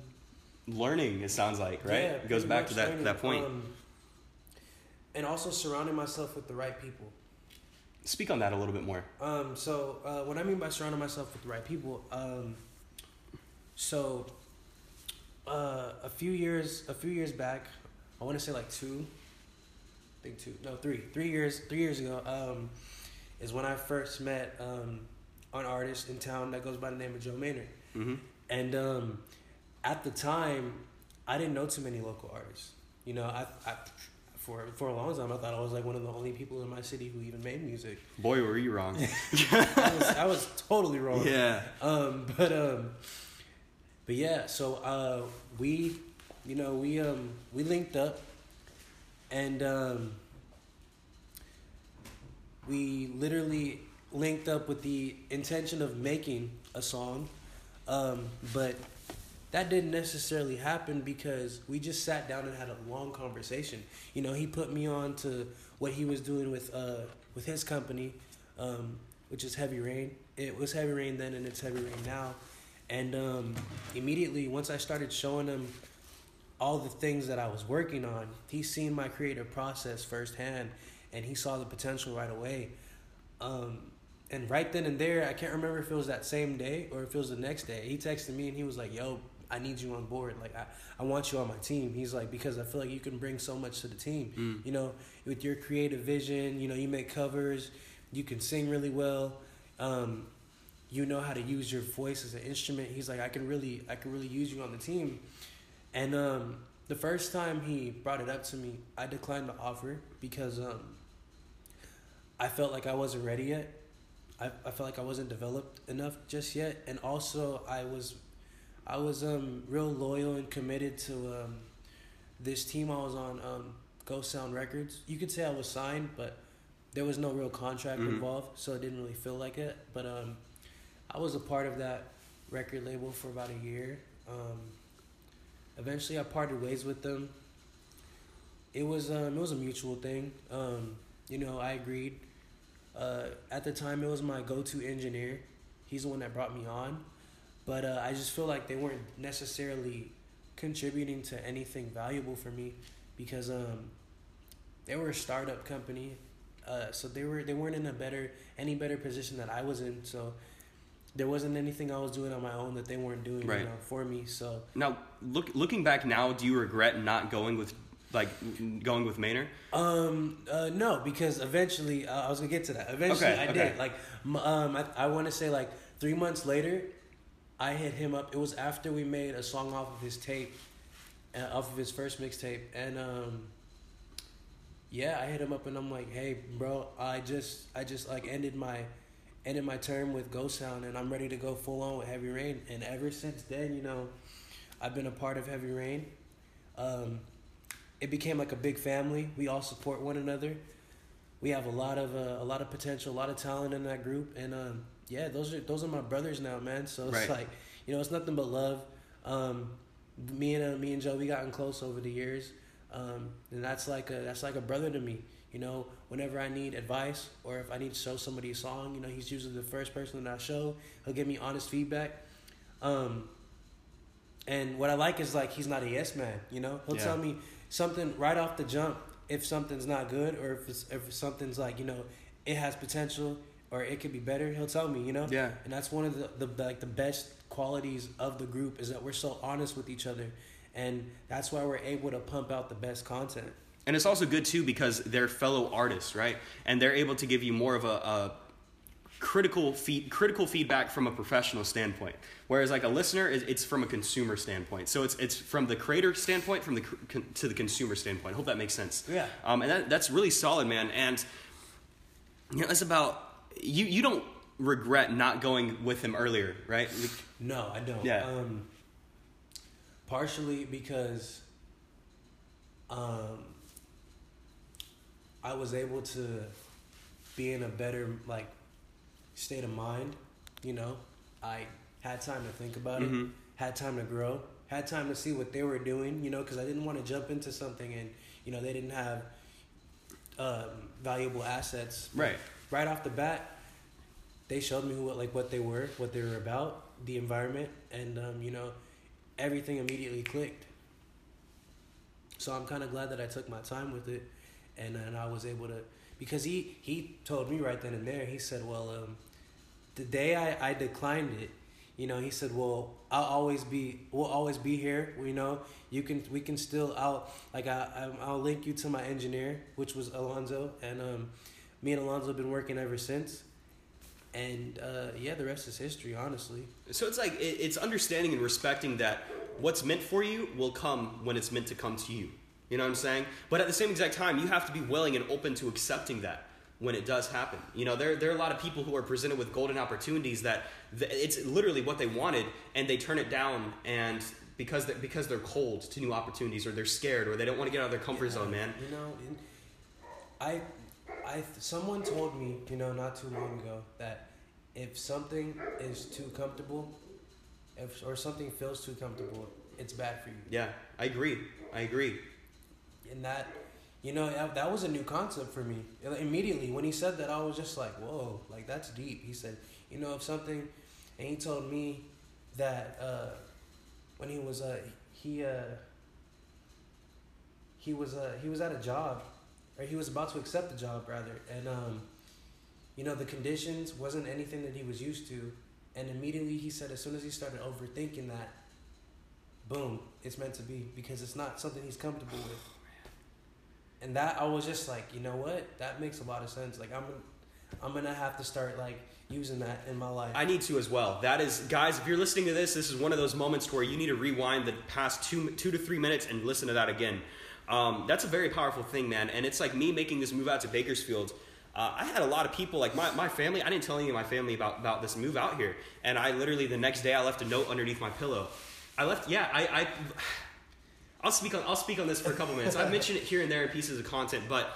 Learning, it sounds like, right? yeah, it goes back to that learning, that point. um, and also surrounding myself with the right people. Speak on that a little bit more. Um, so uh, what I mean by surrounding myself with the right people, um, so uh, a few years, a few years back, I want to say like two, I think two, no three, three years, three years ago, um, is when I first met um, an artist in town that goes by the name of Joe Maynard, Mm-hmm. and um, at the time, I didn't know too many local artists. You know, I, I for for a long time I thought I was like one of the only people in my city who even made music. Boy, were you wrong. I was, I was totally wrong. yeah. Um, but um, but yeah. So uh, we, you know, we um we linked up, and um, we literally linked up with the intention of making a song, um, but that didn't necessarily happen because we just sat down and had a long conversation. You know, he put me on to what he was doing with uh with his company, um, which is Heavy Rain. It was Heavy Rain then, and it's Heavy Rain now. And um, immediately, once I started showing him all the things that I was working on, he seen my creative process firsthand, and he saw the potential right away. Um, and right then and there, I can't remember if it was that same day or if it was the next day. He texted me and he was like, "Yo, I need you on board. Like, I, I want you on my team." He's like, "Because I feel like you can bring so much to the team. Mm. You know, with your creative vision. You know, you make covers, you can sing really well. Um, you know how to use your voice as an instrument." He's like, "I can really, I can really use you on the team." And um, the first time he brought it up to me, I declined the offer because um, I felt like I wasn't ready yet. I, I felt like I wasn't developed enough just yet, and also I was, I was um real loyal and committed to um, this team I was on, um, Ghost Sound Records. You could say I was signed, but there was no real contract Mhm. involved, so it didn't really feel like it. But um, I was a part of that record label for about a year. Um, eventually, I parted ways with them. It was um, it was a mutual thing. Um, you know, I agreed. Uh, at the time, it was my go-to engineer. He's the one that brought me on, but uh, I just feel like they weren't necessarily contributing to anything valuable for me because um, they were a startup company, uh, so they were they weren't in a better any better position that I was in. So there wasn't anything I was doing on my own that they weren't doing Right. you know, for me. So Now, look looking back now, do you regret not going with like going with Maynard? Um, uh, no, because eventually uh, I was gonna get to that. Eventually, Okay, I okay. did. Like, um, I, I want to say like three months later, I hit him up. It was after we made a song off of his tape, uh, off of his first mixtape, and um, yeah, I hit him up and I'm like, hey, bro, I just, I just like ended my, ended my term with Ghost Sound, and I'm ready to go full on with Heavy Rain. And ever since then, you know, I've been a part of Heavy Rain. Um, it became like a big family. We all support one another. We have a lot of uh, a lot of potential, a lot of talent in that group, and um, yeah, those are those are my brothers now, man. So it's Right. like you know, it's nothing but love. Um, me and uh, me and Joe, we gotten close over the years, um, and that's like a that's like a brother to me. You know, whenever I need advice or if I need to show somebody a song, you know, he's usually the first person that I show. He'll give me honest feedback. Um, and what I like is like he's not a yes man. You know, he'll Yeah. tell me something right off the jump if something's not good or if it's, if something's like you know it has potential or it could be better. He'll tell me. You know. Yeah. And that's one of the, the like the best qualities of the group is that we're so honest with each other, and that's why we're able to pump out the best content. And it's also good too because they're fellow artists, right? And they're able to give you more of a, a critical feed, critical feedback from a professional standpoint. Whereas like a listener, is it's from a consumer standpoint. So it's it's from the creator standpoint, from the con- to the consumer standpoint. I hope that makes sense. Yeah. Um, and that, that's really solid, man. And you know, it's about you. You don't regret not going with him earlier, right? Like, No, I don't. Yeah. Um, partially because um, I was able to be in a better like state of mind. You know, I had time to think about Mhm. it, had time to grow, had time to see what they were doing. You know, because I didn't want to jump into something and you know they didn't have um, valuable assets Right. Right off the bat, they showed me what like what they were, what they were about, the environment, and um, you know, everything immediately clicked. So I'm kind of glad that I took my time with it, and and I was able to because he he told me right then and there. He said, well, um, the day I I declined it. You know, he said, "Well, I'll always be, we'll always be here. You know, you can, we can still, I'll, like, I, I'll link you to my engineer, which was Alonzo, and um, me and Alonzo have been working ever since. And uh, yeah, the rest is history, honestly. So it's like it, it's understanding and respecting that what's meant for you will come when it's meant to come to you. You know what I'm saying? But at the same exact time, you have to be willing and open to accepting that when it does happen. You know, there there are a lot of people who are presented with golden opportunities that th- it's literally what they wanted and they turn it down and because they because they're cold to new opportunities or they're scared or they don't want to get out of their comfort zone, man. You know, I, I, someone told me, you know, not too long ago that if something is too comfortable, if or something feels too comfortable, it's bad for you. Yeah, I agree. I agree. and that you know that, that was a new concept for me immediately when he said that i was just like whoa like that's deep he said you know if something and he told me that uh when he was uh he uh he was uh he was at a job or he was about to accept the job rather and um you know the conditions wasn't anything that he was used to and immediately he said as soon as he started overthinking that boom it's meant to be because it's not something he's comfortable with and that I was just like, you know what? That makes a lot of sense. Like I'm, I'm gonna have to start like using that in my life. I need to as well. That is, guys, if you're listening to this, this is one of those moments where you need to rewind the past two, two to three minutes and listen to that again. Um, that's a very powerful thing, man. And it's like me making this move out to Bakersfield. Uh, I had a lot of people, like my, my family, I didn't tell any of my family about, about this move out here. And I literally, the next day, I left a note underneath my pillow. I left, yeah, I, I I'll speak on I'll speak on this for a couple minutes. I've mentioned it here and there in pieces of content, but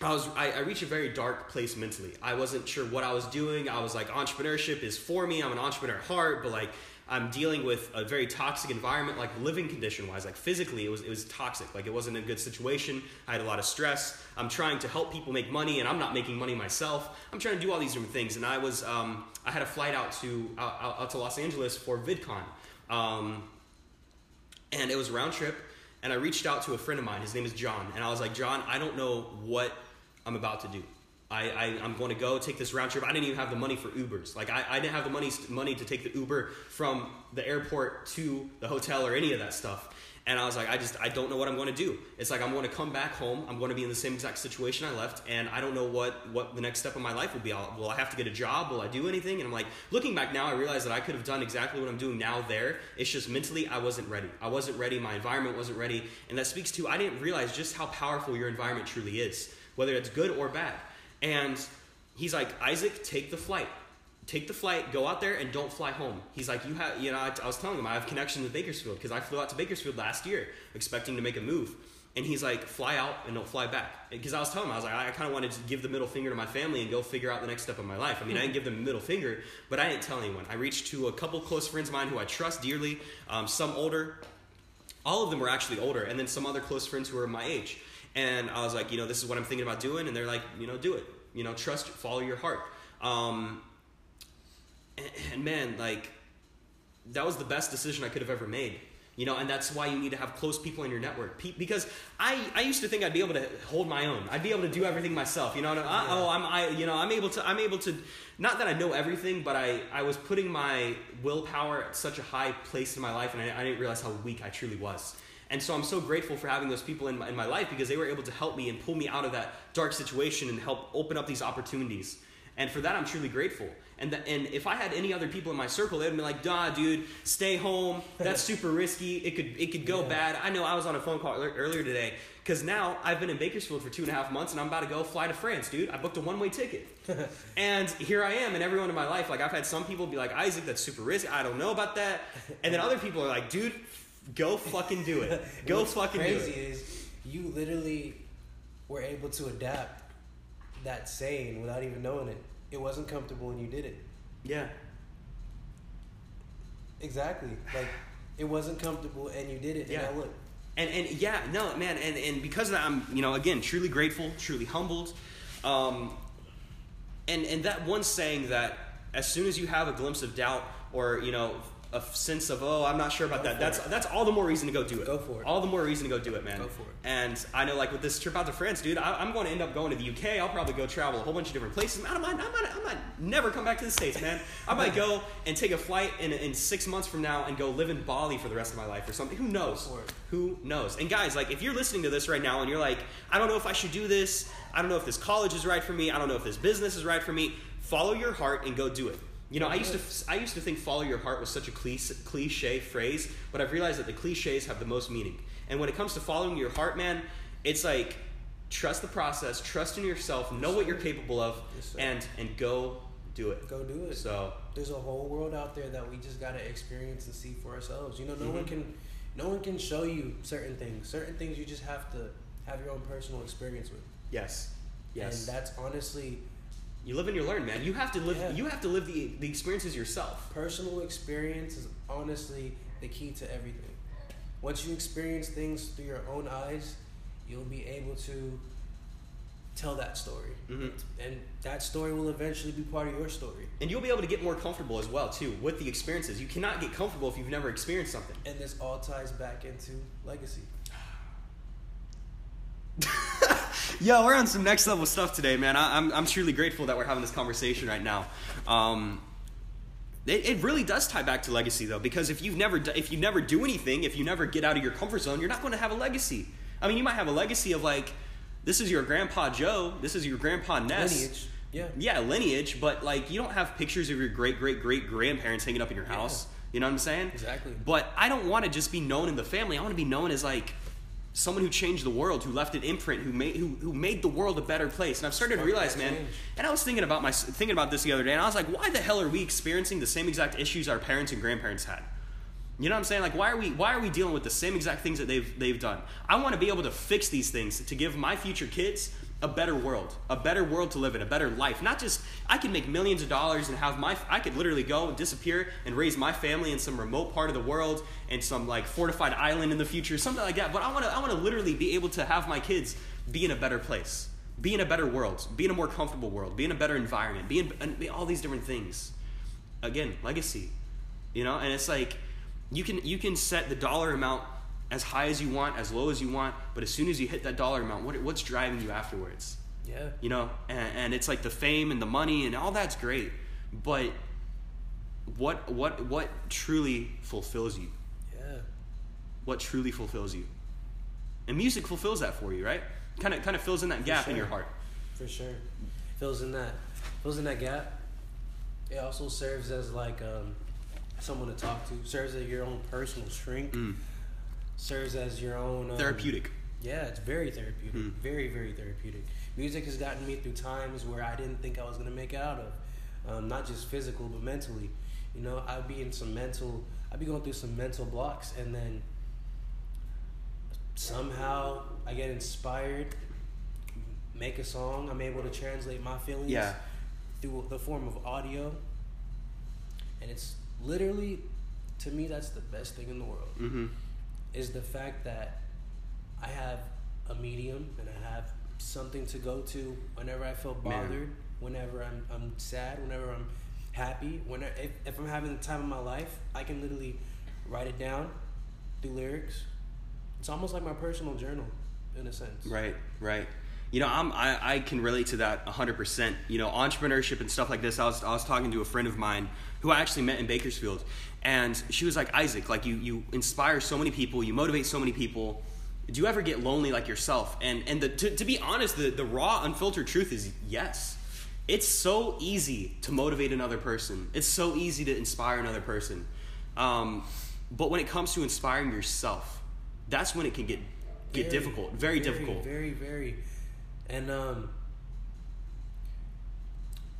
I was I, I reached a very dark place mentally. I wasn't sure what I was doing. I was like, entrepreneurship is for me. I'm an entrepreneur at heart, but like I'm dealing with a very toxic environment, like living condition wise, like physically, it was it was toxic. Like it wasn't a good situation. I had a lot of stress. I'm trying to help people make money, and I'm not making money myself. I'm trying to do all these different things, and I was um, I had a flight out to out, out to Los Angeles for VidCon, um, and it was a round trip. And I reached out to a friend of mine. His name is John, and I was like, John, I don't know what I'm about to do. I, I, am going to go take this round trip. I didn't even have the money for Ubers. Like, I, I didn't have the money, money to take the Uber from the airport to the hotel or any of that stuff. And I was like, I just, I don't know what I'm going to do. It's like, I'm going to come back home. I'm going to be in the same exact situation I left. And I don't know what, what the next step of my life will be. I'll, will I have to get a job? Will I do anything? And I'm like, looking back now, I realize that I could have done exactly what I'm doing now there. It's just mentally, I wasn't ready. I wasn't ready. My environment wasn't ready. And that speaks to, I didn't realize just how powerful your environment truly is, whether it's good or bad. And he's like, Isaac, take the flight. Take the flight, go out there, and don't fly home. He's like, you have, you know, I, I was telling him I have connections with Bakersfield because I flew out to Bakersfield last year expecting to make a move. And he's like, fly out and don't fly back. Because I was telling him, I was like, I, I kind of wanted to give the middle finger to my family and go figure out the next step of my life. I mean, I didn't give them the middle finger, but I didn't tell anyone. I reached to a couple close friends of mine who I trust dearly, um, some older. All of them were actually older, and then some other close friends who were my age. And I was like, you know, this is what I'm thinking about doing. And they're like, you know, do it. You know, trust, follow your heart. Um, and, and man, like, that was the best decision I could have ever made. You know, and that's why you need to have close people in your network. because I, I used to think I'd be able to hold my own. I'd be able to do everything myself. You know, I, oh, I'm I you know I'm able to I'm able to not that I know everything, but I I was putting my willpower at such a high place in my life, and I, I didn't realize how weak I truly was. And so I'm so grateful for having those people in my, in my life because they were able to help me and pull me out of that dark situation and help open up these opportunities. And for that, I'm truly grateful. And, the, and if I had any other people in my circle, they'd be like, "Duh, dude, stay home. That's super risky. It could it could go yeah. bad." I know. I was on a phone call earlier today because now I've been in Bakersfield for two and a half months, and I'm about to go fly to France, dude. I booked a one way ticket, and here I am. And everyone in my life, like I've had some people be like, "Isaac, that's super risky. I don't know about that," and then other people are like, "Dude, Go fucking do it. Go fucking do it. Crazy is you literally were able to adapt that saying without even knowing it. It wasn't comfortable and you did it. Yeah. Exactly. Like it wasn't comfortable and you did it. Yeah. And look. And and yeah, no, man, and, and because of that I'm, you know, again, truly grateful, truly humbled. Um and and that one saying that as soon as you have a glimpse of doubt or, you know, a sense of oh I'm not sure about go that. That's it. that's all the more reason to go do it. Go for it. All the more reason to go do it, man. Go for it. And I know like with this trip out to France, dude, I, am going to end up going to the UK. I'll probably go travel a whole bunch of different places. I might I might I might never come back to the states, man. I might go and take a flight in in six months from now and go live in Bali for the rest of my life or something. Who knows? Who knows? And guys, like if you're listening to this right now and you're like, I don't know if I should do this. I don't know if this college is right for me. I don't know if this business is right for me. Follow your heart and go do it. You know, I used to I used to think follow your heart was such a cliche phrase, but I've realized that the cliches have the most meaning. And when it comes to following your heart, man, it's like trust the process, trust in yourself, know what you're capable of, yes, and and go do it. Go do it. So there's a whole world out there that we just gotta experience and see for ourselves. You know, no mm-hmm. one can no one can show you certain things. Certain things you just have to have your own personal experience with. Yes. Yes. And that's honestly you live and you learn, man. You have to live. Yeah. You have to live the the experiences yourself. Personal experience is honestly the key to everything. Once you experience things through your own eyes, you'll be able to tell that story, mm-hmm. and that story will eventually be part of your story. And you'll be able to get more comfortable as well too with the experiences. You cannot get comfortable if you've never experienced something. And this all ties back into legacy. Yo, we're on some next level stuff today, man. I, am I'm, I'm truly grateful that we're having this conversation right now. Um, it, it really does tie back to legacy though, because if you've never if you never do anything, if you never get out of your comfort zone, you're not going to have a legacy. I mean, you might have a legacy of like, this is your grandpa Joe, this is your grandpa Ness. Lineage. Yeah. Yeah, lineage, but like you don't have pictures of your great great great grandparents hanging up in your house. Yeah. You know what I'm saying? Exactly. But I don't want to just be known in the family. I want to be known as like someone who changed the world, who left an imprint, who made who, who made the world a better place. And I've started to realize, man. And I was thinking about my thinking about this the other day, and I was like, why the hell are we experiencing the same exact issues our parents and grandparents had? You know what I'm saying? Like, why are we why are we dealing with the same exact things that they've they've done? I want to be able to fix these things to give my future kids a better world, a better world to live in, a better life. Not just I could make millions of dollars and have my I could literally go and disappear and raise my family in some remote part of the world and some like fortified island in the future, something like that. But I want to I want to literally be able to have my kids be in a better place, be in a better world, be in a more comfortable world, be in a better environment, be in be all these different things. Again, legacy. You know, and it's like you can you can set the dollar amount as high as you want, as low as you want, but as soon as you hit that dollar amount, what, what's driving you afterwards? Yeah. You know, and, and it's like the fame and the money and all that's great, but what what what truly fulfills you? Yeah. What truly fulfills you? And music fulfills that for you, right? Kind of kind of fills in that gap sure. in your heart. For sure. Fills in that fills in that gap. It also serves as like um, someone to talk to. Serves as your own personal shrink. Mm. Serves as your own um, Therapeutic. Yeah, it's very therapeutic. Mm. Very, very therapeutic. Music has gotten me through times where I didn't think I was gonna make it out of. Um, not just physical, but mentally. You know, I'd be in some mental. I'd be going through some mental blocks, and then somehow I get inspired, make a song. I'm able to translate my feelings Yeah. through the form of audio, and it's literally, to me, that's the best thing in the world Mm-hmm. Is the fact that I have a medium and I have something to go to whenever I feel Man. bothered, whenever I'm, I'm sad, whenever I'm happy, when if, if I'm having the time of my life, I can literally write it down do lyrics. It's almost like my personal journal in a sense. Right, right. You know, I'm, I, I can relate to that 100%. You know, entrepreneurship and stuff like this. I was, I was talking to a friend of mine who I actually met in Bakersfield. And she was like, Isaac, like you, you inspire so many people, you motivate so many people. Do you ever get lonely like yourself? And, and the, to, to be honest, the, the raw, unfiltered truth is yes. It's so easy to motivate another person, it's so easy to inspire another person. Um, but when it comes to inspiring yourself, that's when it can get, get Very, difficult, very, difficult. Very, very. And um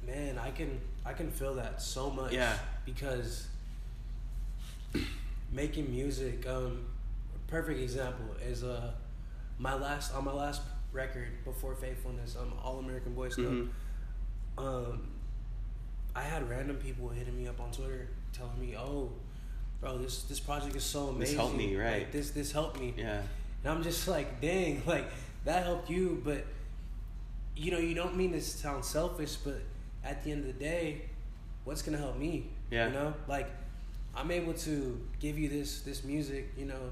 man, I can I can feel that so much. Yeah. Because making music, um a perfect example is uh my last on my last record before Faithfulness, um All American Boy Scout. Mhm. Um I had random people hitting me up on Twitter telling me, "Oh, bro, this this project is so amazing. This helped me, Like, right. this this helped me." Yeah. And I'm just like, dang, like that helped you, but you know, you don't mean this to sound selfish, but at the end of the day, what's gonna help me? Yeah. You know, like I'm able to give you this this music, you know,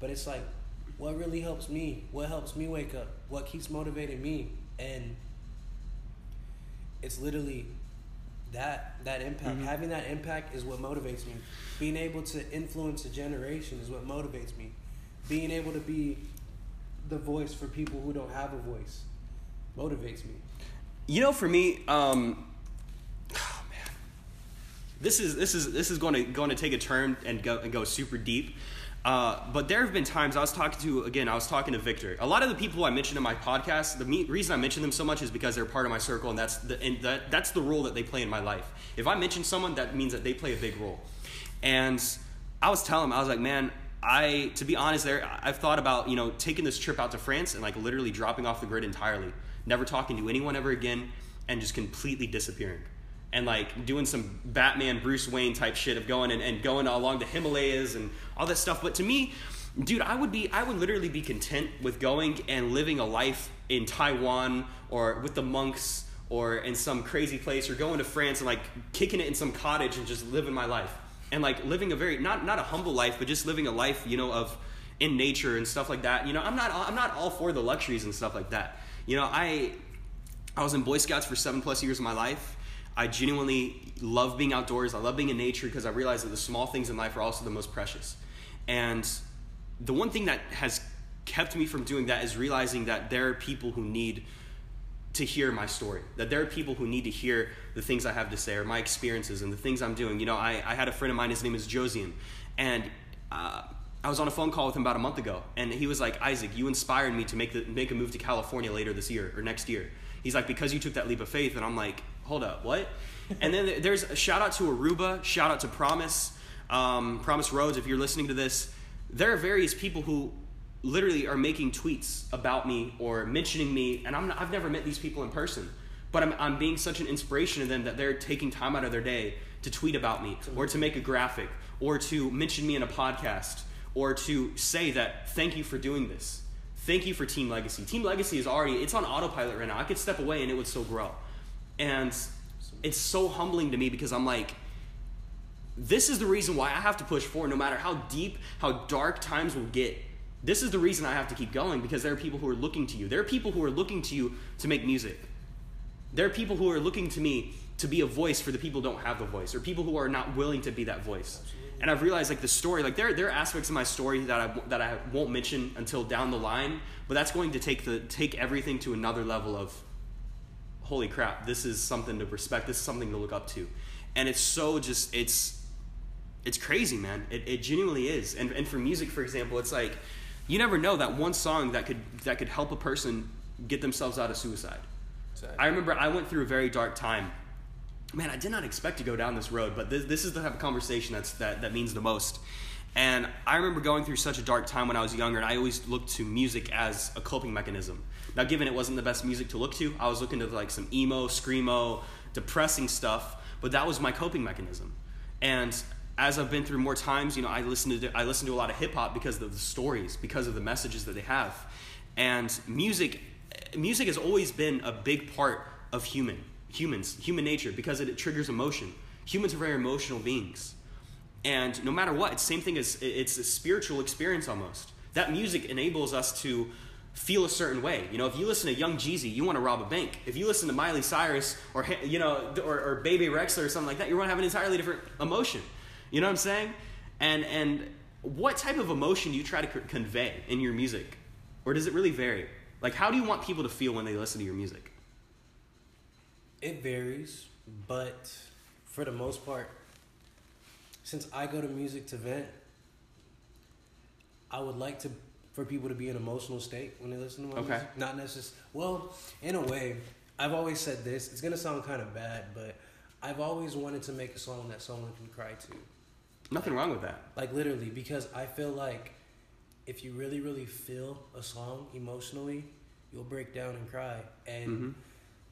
but it's like, what really helps me? What helps me wake up? What keeps motivating me? And it's literally that that impact. Mhm. Having that impact is what motivates me. Being able to influence a generation is what motivates me. Being able to be the voice for people who don't have a voice motivates me. You know, for me, um, oh man, this is this is this is going to going to take a turn and go and go super deep. Uh, but there have been times I was talking to again. I was talking to Victor. A lot of the people I mentioned in my podcast, the me- reason I mention them so much is because they're part of my circle, and that's the and that that's the role that they play in my life. If I mention someone, that means that they play a big role. And I was telling him, I was like, man, I to be honest, there I've thought about you know taking this trip out to France and like literally dropping off the grid entirely, never talking to anyone ever again, and just completely disappearing and like doing some Batman Bruce Wayne type shit of going and, and going along the Himalayas and all that stuff. But to me, dude, I would be I would literally be content with going and living a life in Taiwan or with the monks or in some crazy place or going to France and like kicking it in some cottage and just living my life. And like living a very not not a humble life, but just living a life, you know, of in nature and stuff like that. You know, I'm not I'm not all for the luxuries and stuff like that. You know, I I was in Boy Scouts for seven plus years of my life. I genuinely love being outdoors. I love being in nature because I realize that the small things in life are also the most precious. And the one thing that has kept me from doing that is realizing that there are people who need to hear my story. That there are people who need to hear the things I have to say or my experiences and the things I'm doing. You know, I, I had a friend of mine, his name is Josian, and uh, I was on a phone call with him about a month ago, and he was like, Isaac, you inspired me to make, the, make a move to California later this year or next year. He's like, because you took that leap of faith, and I'm like, hold up, what? and then there's a shout out to Aruba, shout out to Promise, um, Promise Roads. If you're listening to this, there are various people who literally are making tweets about me or mentioning me, and I'm not, I've never met these people in person, but I'm, I'm being such an inspiration to them that they're taking time out of their day to tweet about me or to make a graphic or to mention me in a podcast or to say that thank you for doing this. Thank you for Team Legacy. Team Legacy is already it's on autopilot right now. I could step away and it would still grow. And it's so humbling to me because I'm like this is the reason why I have to push forward no matter how deep, how dark times will get. This is the reason I have to keep going because there are people who are looking to you. There are people who are looking to you to make music. There are people who are looking to me to be a voice for the people who don't have the voice or people who are not willing to be that voice. Absolutely. And I've realized like the story, like there, there are aspects of my story that I, that I won't mention until down the line, but that's going to take the take everything to another level of holy crap, this is something to respect, this is something to look up to. And it's so just it's it's crazy, man. It, it genuinely is. And and for music, for example, it's like you never know that one song that could that could help a person get themselves out of suicide. Exactly. I remember I went through a very dark time man, I did not expect to go down this road, but this, this is the type of conversation that's, that, that means the most. And I remember going through such a dark time when I was younger, and I always looked to music as a coping mechanism. Now, given it wasn't the best music to look to, I was looking to like some emo, screamo, depressing stuff, but that was my coping mechanism. And as I've been through more times, you know, I listen to I listen to a lot of hip hop because of the stories, because of the messages that they have, and music. Music has always been a big part of human humans, human nature, because it, it triggers emotion. Humans are very emotional beings. And no matter what, it's same thing as it's a spiritual experience almost. That music enables us to feel a certain way. You know, if you listen to Young Jeezy, you want to rob a bank. If you listen to Miley Cyrus or you know or, or Bebe Rexha or something like that, you're going to have an entirely different emotion. You know what I'm saying? And and what type of emotion do you try to convey in your music, or does it really vary? Like, how do you want people to feel when they listen to your music? It varies, but for the most part, since I go to music to vent, I would like to for people to be in an emotional state when they listen to my okay. music. Not necessarily. Well, in a way, I've always said this. It's gonna sound kind of bad, but I've always wanted to make a song that someone can cry to. Nothing wrong with that. Like literally, because I feel like if you really, really feel a song emotionally, you'll break down and cry. And mm-hmm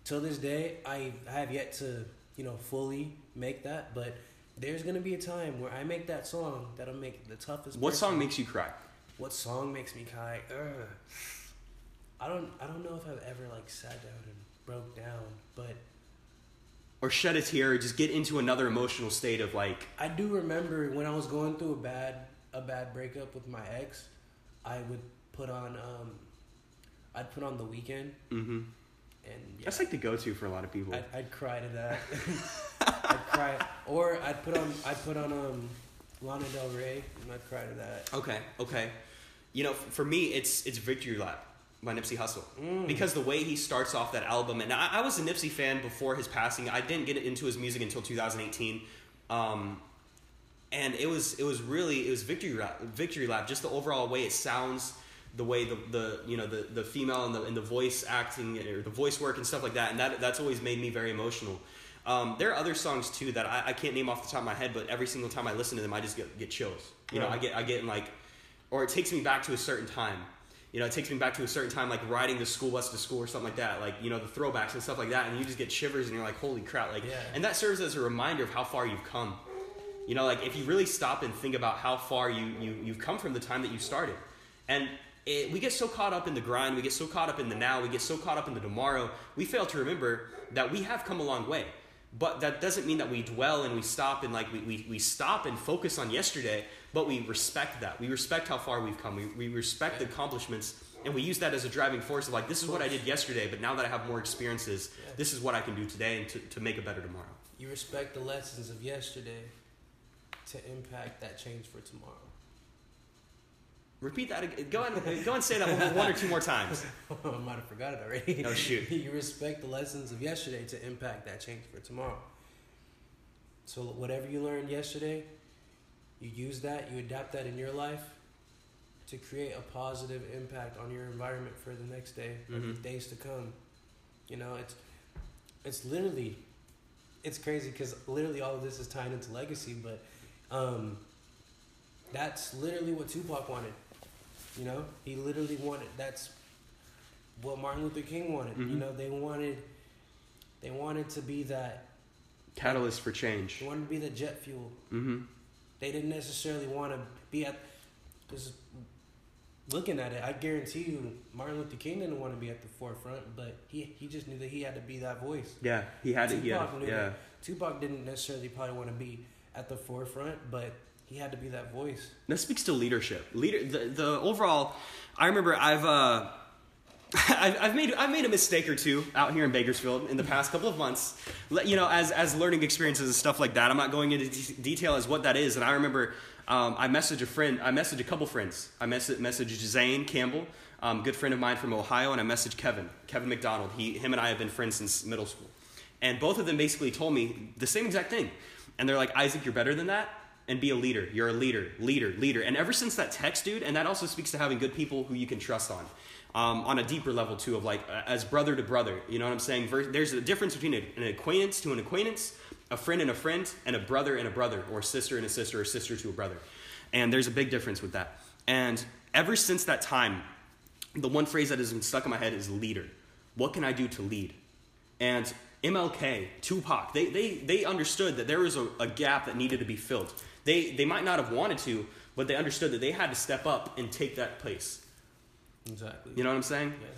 till this day, I have yet to, you know, fully make that, but there's gonna be a time where I make that song that'll make the toughest. What song makes you cry? What song makes me cry? Ugh. I don't. I don't know if I've ever like sat down and broke down, but. Or shed a tear, or just get into another emotional state of like. I do remember when I was going through a bad a bad breakup with my ex, I would put on um, I'd put on the Weeknd. Mm-hmm and yeah, that's like the go-to for a lot of people. I'd, I'd cry to that. I'd cry, or I'd put on I'd put on um, Lana Del Rey, and I'd cry to that. Okay, okay. You know, for me, it's it's Victory Lap by Nipsey Hussle mm. because the way he starts off that album, and I, I, was a Nipsey fan before his passing. I didn't get into his music until 2018. Um, and it was it was really it was victory lap victory lap just the overall way it sounds the way the, the you know the, the female and the, and the voice acting or the voice work and stuff like that and that that's always made me very emotional. Um, there are other songs too that I, I, can't name off the top of my head but every single time I listen to them I just get, get chills. You know I get I get in like or it takes me back to a certain time. You know it takes me back to a certain time like riding the school bus to school or something like that like you know the throwbacks and stuff like that and you just get shivers and you're like holy crap like yeah. and that serves as a reminder of how far you've come. You know like if you really stop and think about how far you, you you've come from the time that you started. And it, we get so caught up in the grind, we get so caught up in the now, we get so caught up in the tomorrow, we fail to remember that we have come a long way. But that doesn't mean that we dwell and we stop and like we, we, we stop and focus on yesterday, but we respect that. We respect how far we've come. We, we respect the accomplishments and we use that as a driving force of like, this is what I did yesterday, but now that I have more experiences, this is what I can do today and to, to make a better tomorrow. You respect the lessons of yesterday to impact that change for tomorrow. Repeat that. Again. Go and go and say that one or two more times. I might have forgot it already. Oh shoot! you respect the lessons of yesterday to impact that change for tomorrow. So whatever you learned yesterday, you use that, you adapt that in your life to create a positive impact on your environment for the next day mm-hmm. the days to come. You know, it's it's literally it's crazy because literally all of this is tied into legacy, but um, that's literally what Tupac wanted You know, he literally wanted. That's what Martin Luther King wanted. Mhm. You know, they wanted. They wanted to be that. Catalyst for change. They wanted to be the jet fuel. Mm-hmm. They didn't necessarily want to be at. Because looking at it, I guarantee you, Martin Luther King didn't want to be at the forefront, but he he just knew that he had to be that voice. Yeah, he had it. He had, Tupac knew yeah. that. Tupac didn't necessarily probably want to be at the forefront, but he had to be that voice. That speaks to leadership. Leader, the, the overall. I remember I've uh, I've, made I've made a mistake or two out here in Bakersfield in the past couple of months. You know, as as learning experiences and stuff like that. I'm not going into de- detail as what that is. And I remember um, I messaged a friend. I messaged a couple friends. I messaged messaged Zane Campbell, um, good friend of mine from Ohio, and I messaged Kevin Kevin McDonald. He him and I have been friends since middle school, and both of them basically told me the same exact thing. And they're like, Isaac, you're better than that and be a leader. You're a leader, leader, leader. And ever since that text, dude, and that also speaks to having good people who you can trust on, um, on a deeper level too, of like uh, as brother to brother. You know what I'm saying? There's a difference between an acquaintance to an acquaintance, a friend and a friend, and a brother and a brother, or sister and a sister, or sister to a brother. And there's a big difference with that. And ever since that time, the one phrase that has been stuck in my head is leader. What can I do to lead? And MLK, Tupac, they, they, they understood that there was a, a gap that needed to be filled. They, they might not have wanted to, but they understood that they had to step up and take that place. Exactly. You know what I'm saying? Yeah.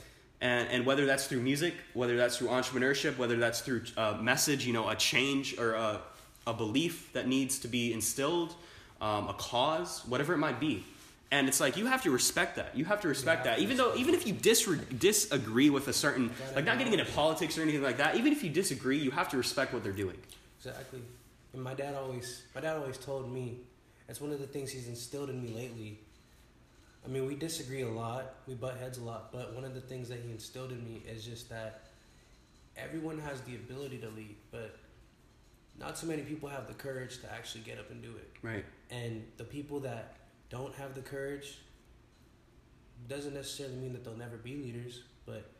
And, and whether that's through music, whether that's through entrepreneurship, whether that's through a message, you know, a change or a, a belief that needs to be instilled, um, a cause, whatever it might be. And it's like you have to respect that. You have to respect have that, to even though even if you disre- disagree with a certain, like not getting into politics or anything like that. Even if you disagree, you have to respect what they're doing. Exactly. And my dad always my dad always told me that's one of the things he's instilled in me lately. I mean, we disagree a lot, we butt heads a lot, but one of the things that he instilled in me is just that everyone has the ability to lead, but not so many people have the courage to actually get up and do it. Right. And the people that don't have the courage doesn't necessarily mean that they'll never be leaders, but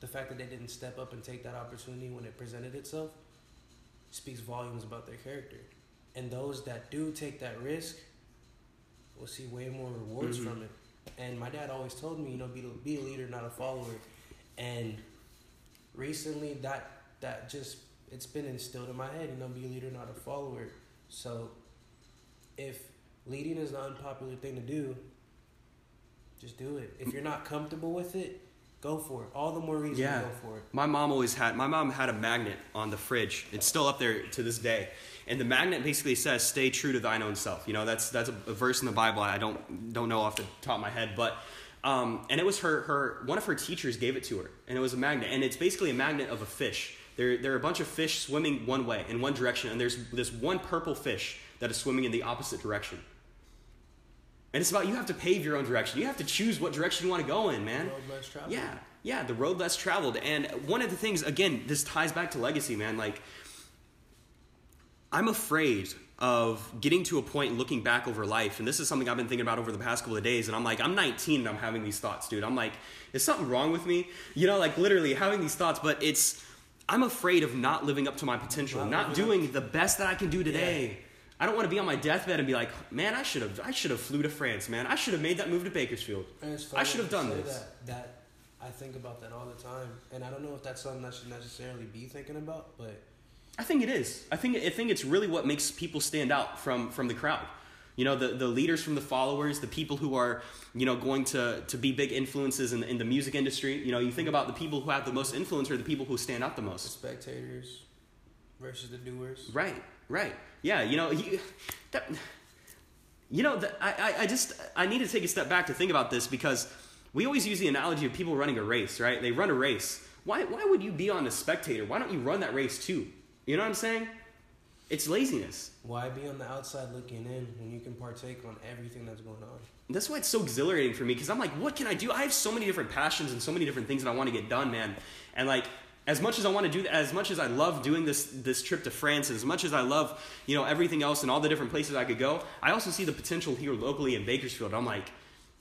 the fact that they didn't step up and take that opportunity when it presented itself speaks volumes about their character. And those that do take that risk will see way more rewards Mhm. from it. And my dad always told me, you know, be be a leader, not a follower. And recently, that that just it's been instilled in my head. You know, be a leader, not a follower. So, if leading is an unpopular thing to do, just do it. If you're not comfortable with it, go for it. All the more reason Yeah. to go for it. My mom always had my mom had a magnet on the fridge. It's still up there to this day. And the magnet basically says stay true to thine own self. You know, that's that's a, a verse in the Bible I don't don't know off the top of my head, but um, and it was her her one of her teachers gave it to her. And it was a magnet and it's basically a magnet of a fish. There there are a bunch of fish swimming one way in one direction and there's this one purple fish that is swimming in the opposite direction. And it's about you have to pave your own direction. You have to choose what direction you want to go in, man. Road less traveled. Yeah, yeah, the road less traveled. And one of the things, again, this ties back to legacy, man. Like, I'm afraid of getting to a point looking back over life, and this is something I've been thinking about over the past couple of days. And I'm like, I'm 19 and I'm having these thoughts, dude. I'm like, is something wrong with me? You know, like literally having these thoughts, but it's, I'm afraid of not living up to my potential, Not not living up doing the best that I can do today. I don't want to be on my deathbed and be like, man, I should have, I should have flew to France, man. I should have made that move to Bakersfield. I should have done this. That, that I think about that all the time, and I don't know if that's something I should necessarily be thinking about, but I think it is. I think I think it's really what makes people stand out from from the crowd. You know, the, the leaders from the followers, the people who are, you know, going to, to be big influences in, in the music industry. You know, you think about the people who have the most influence are the people who stand out the the most. spectators versus the doers. Right, right. Yeah, you know, you, that, you know, that I, I, I just, I need to take a step back to think about this because we always use the analogy of people running a race, right? They run a race. Why, why would you be on a spectator? Why don't you run that race too? You know what I'm saying? It's laziness. Why be on the outside looking in when you can partake on everything that's going on? That's why it's so exhilarating for me because I'm like, what can I do? I have so many different passions and so many different things that I want to get done, man. And like, as much as I want to do, as much as I love doing this this trip to France, as much as I love, you know, everything else and all the different places I could go, I also see the potential here locally in Bakersfield. I'm like,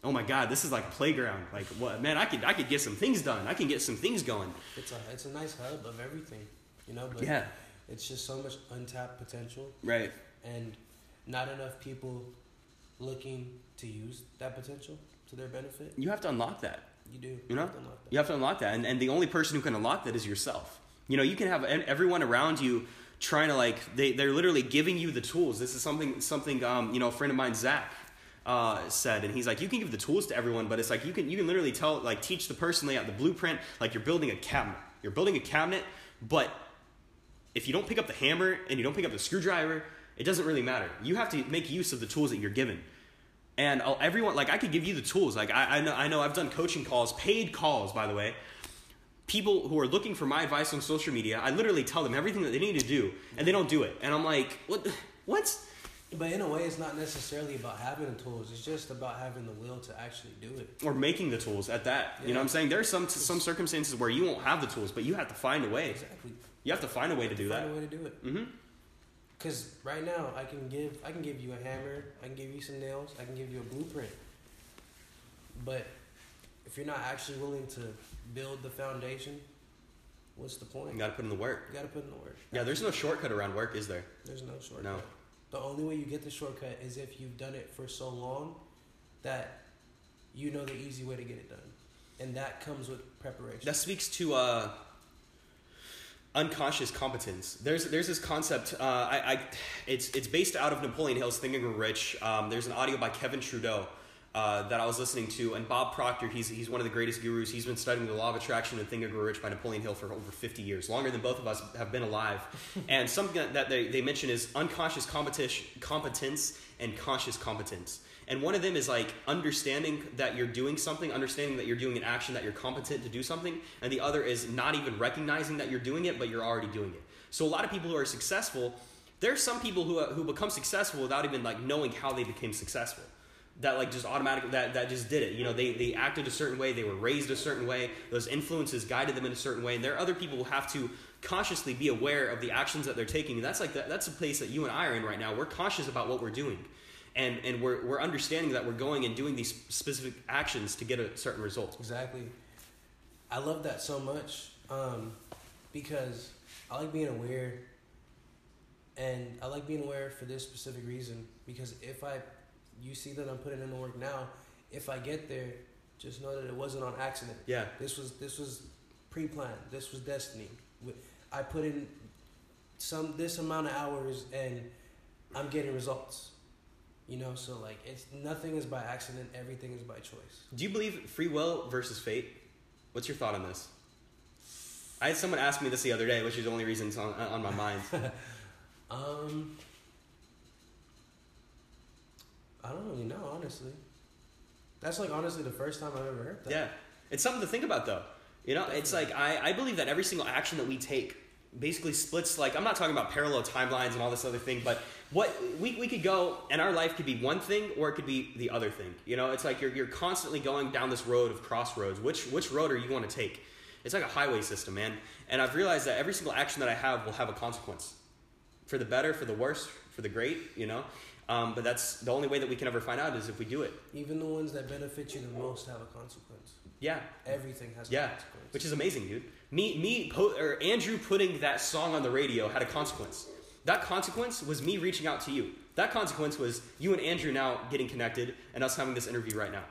oh my god, this is like a playground. Like, what, man? I could I could get some things done. I can get some things going. It's a it's a nice hub of everything, you know. But Yeah. it's just so much untapped potential, Right. and not enough people looking to use that potential to to their benefit. You have to unlock that. You do. You know, have to unlock that. you have to unlock that, and and the only person who can unlock that is yourself. You know, you can have everyone around you trying to like they they're literally giving you the tools. This is something something um you know a friend of mine Zach uh, said, and he's like, you can give the tools to everyone, but it's like you can you can literally tell like teach the person lay out the blueprint like you're building a cabinet. You're building a cabinet, but if you don't pick up the hammer and you don't pick up the screwdriver, it doesn't really matter. You have to make use of the tools that you're given. And I'll, everyone, like I could give you the tools. Like I, I know, I know, I've done coaching calls, paid calls, by the way. People who are looking for my advice on social media, I literally tell them everything that they need to do, and they don't do it. And I'm like, what? What? But in a way, it's not necessarily about having the tools. It's just about having the will to actually do it. Or making the tools at that. You know what I'm saying? There's some some circumstances where you won't have the tools, but you have to find a way. Exactly. You have to find a way to do Find that. a way to do it. Mm-hmm. Cause right now I can give I can give you a hammer, I can give you some nails, I can give you a blueprint. But if you're not actually willing to build the foundation, what's the point? You got to put in the work. You gotta put in the work. Yeah, there's no shortcut around work, is there? There's no shortcut. No. The only way you get the shortcut is if you've done it for so long that you know the easy way to get it done. And that comes with preparation. That speaks to uh, unconscious competence. There's there's this concept. Uh, I, I it's it's based out of Napoleon Hill's Think and Rich. Um, there's an audio by Kevin Trudeau. Uh, that I was listening to, and Bob Proctor, he's, he's one of the greatest gurus. He's been studying the law of attraction and Think and Grow Rich by Napoleon Hill for over 50 years, longer than both of us have been alive. and something that- that they, they mention is unconscious competition, competence and conscious competence. And one of them is like understanding that you're doing something, understanding that you're doing an action, that you're competent to do something. And the other is not even recognizing that you're doing it, but you're already doing it. So a lot of people who are successful, there's some people who, uh, who become successful without even like knowing how they became successful. That like just automatically that, that just did it. You know, they, they acted a certain way, they were raised a certain way, those influences guided them in a certain way. And there are other people who have to consciously be aware of the actions that they're taking. And that's like that, that's a place that you and I are in right now. We're conscious about what we're doing and and we're, we're understanding that we're going and doing these specific actions to get a certain result Exactly. I love that so much um, because I like being aware, and I like being aware for this specific reason. Because if I, you see that I'm putting in the work now, if I get there, just know that it wasn't on accident. yeah This was this was pre-planned. This was destiny. I put in some this amount of hours, and I'm getting results. You know, so like it's nothing is by accident. Everything is by choice. do you believe free will versus fate what's your thought on this i had someone ask me this the other day which is the only reason it's on, on my mind Um, I don't really know, honestly. That's like honestly the first time I've ever heard that. yeah it's something to think about though you know it's like I, I believe that every single action that we take basically splits like i'm not talking about parallel timelines and all this other thing but what we, we could go and our life could be one thing or it could be the other thing. You know it's like you're, you're constantly going down this road of crossroads. Which which road are you going to take? It's like a highway system man. And i've realized that every single action that i have will have a consequence. For the better for the worse for the great you know? Um, but that's the only way that we can ever find out is if we do it. Even the ones that benefit you the most have a consequence. yeah. Everything has Yeah, a consequence. which is amazing, dude. Me, me, po- or Andrew putting that song on the radio had a consequence. That consequence was me reaching out to you. That consequence was you and Andrew now getting connected and us having this interview right now.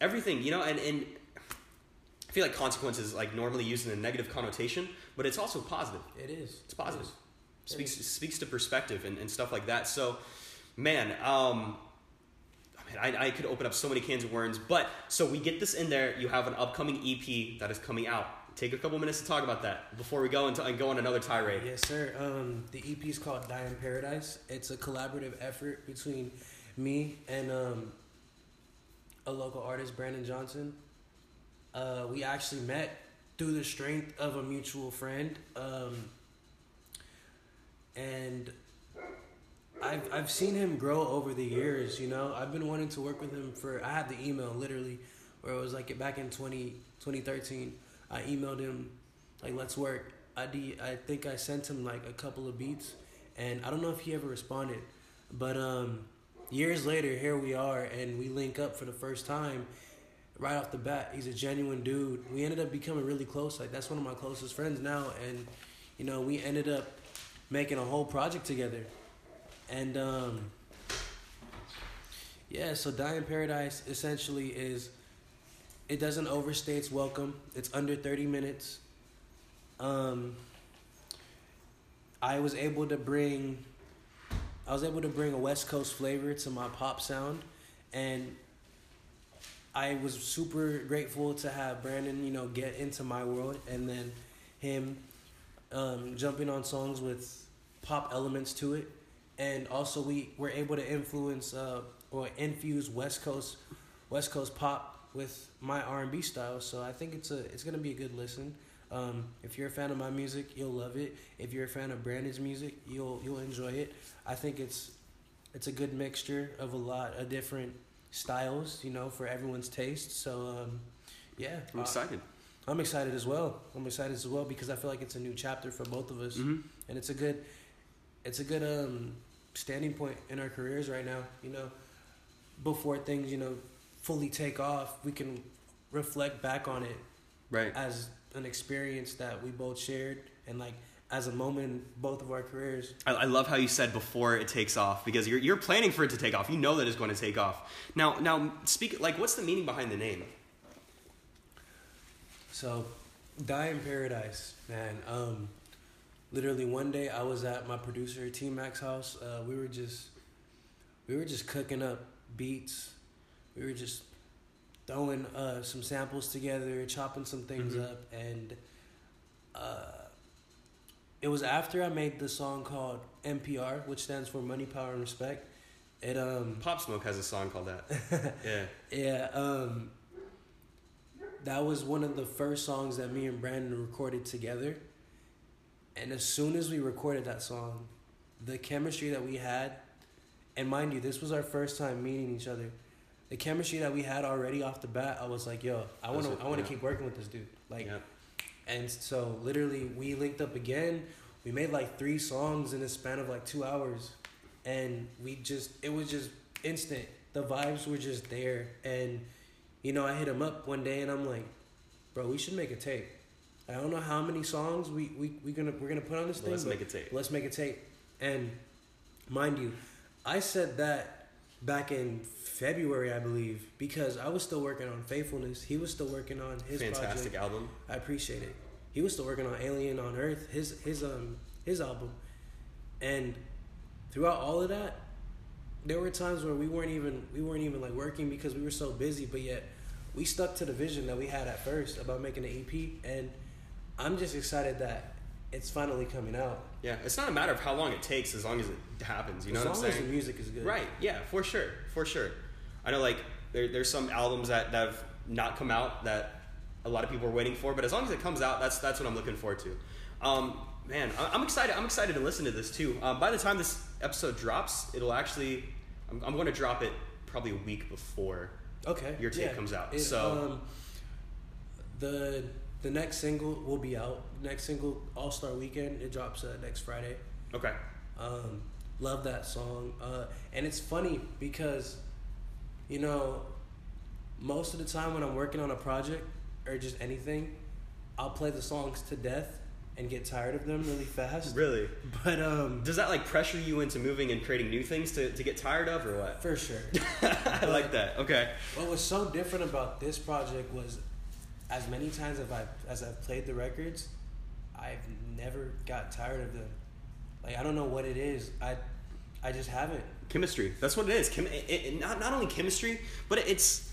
Everything, you know, and, and I feel like consequence is like normally used in a negative connotation, but it's also positive. it is. It's positive. It is. Speaks speaks to perspective and, and stuff like that. So, man, um, I, mean, I, I could open up so many cans of worms, but so we get this in there. You have an upcoming EP that is coming out. Take a couple minutes to talk about that before we go into and go on another tirade. Yes, sir. Um, the EP is called Die in Paradise. It's a collaborative effort between me and um, a local artist, Brandon Johnson. Uh, we actually met through the strength of a mutual friend. Um, and I've, I've seen him grow over the years, you know. I've been wanting to work with him for, I had the email literally where it was like back in 20, 2013. I emailed him like let's work. I de- I think I sent him like a couple of beats, and I don't know if he ever responded, but um, years later, here we are, and we link up for the first time. Right off the bat, he's a genuine dude. We ended up becoming really close. Like that's one of my closest friends now, and you know we ended up making a whole project together, and um, Yeah, so Die in Paradise essentially is it doesn't overstay its welcome. It's under 30 minutes. Um I was able to bring I was able to bring a West Coast flavor to my pop sound and I was super grateful to have Brandon, you know, get into my world and then him um, jumping on songs with pop elements to it. And also we were able to influence uh, or infuse West Coast West Coast pop with my R and B style. So I think it's a it's gonna be a good listen. Um, if you're a fan of my music, you'll love it. If you're a fan of Brandon's music, you'll you'll enjoy it. I think it's it's a good mixture of a lot of different styles, you know, for everyone's taste. So, um, yeah, I'm uh, excited. I'm excited as well. I'm excited as well because I feel like it's a new chapter for both of us, hmm and it's a good, it's a good um, standing point in our careers right now. You know, before things you know fully take off, we can reflect back on it Right. as an experience that we both shared and like as a moment in both of our careers. I, I love how you said before it takes off because you're, you're planning for it to take off. You know that it's going to take off. Now, now speak like what's the meaning behind the name? So, Die in Paradise, man. Um, literally one day I was at my producer T Mac's house. Uh, we were just, we were just cooking up beats. We were just throwing uh, some samples together, chopping some things Mhm. up, and uh, it was after I made the song called MPR, which stands for Money, Power, and Respect. It um Pop Smoke has a song called that. yeah. yeah, um, that was one of the first songs that me and Brandon recorded together. And as soon as we recorded that song, the chemistry that we had, and mind you, this was our first time meeting each other. The chemistry that we had already off the bat, I was like, "Yo, I want to, I want to yeah. keep working with this dude." Like, yeah. and so literally we linked up again. We made like three songs in a span of like two hours. And we just it was just instant. The vibes were just there. And you know, I hit him up one day and I'm like, bro, we should make a tape. I don't know how many songs we, we, we gonna we're gonna put on this Well, thing. let's make a tape. Let's make a tape. And mind you, I said that back in February, I believe, because I was still working on Faithfulness. He was still working on his Fantastic project. album. I appreciate it. He was still working on Alien on Earth, his his um his album, and throughout all of that, there were times where we weren't even we weren't even like working because we were so busy, but yet we stuck to the vision that we had at first about making an EP, and I'm just excited that it's finally coming out. Yeah. It's not a matter of how long it takes as long as it happens. You know as what I'm saying? As long as the music is good, Right. Yeah. For sure. For sure. I know. Like there, there's some albums that, that have not come out that a lot of people are waiting for, but as long as it comes out, that's that's what I'm looking forward to. Um, man, I- I'm excited. I'm excited to listen to this too. Um, by the time this episode drops, it'll actually. I'm, I'm going to drop it probably a week before. Okay. Your tape yeah. comes out, It, so- um, the the next single will be out. Next single, All Star Weekend. It drops uh, next Friday. Okay. Um, love that song. Uh, and it's funny because, you know, most of the time when I'm working on a project or just anything, I'll play the songs to death and get tired of them really fast. Really? But um, Does that like pressure you into moving and creating new things to, to get tired of, or what? for sure. I like that. Okay. What was so different about this project was, as many times as I as I've played the records, I've never got tired of them. Like I don't know what it is. I I just haven't. Chemistry. That's what it is. Chem- it, it, not, not only chemistry but it's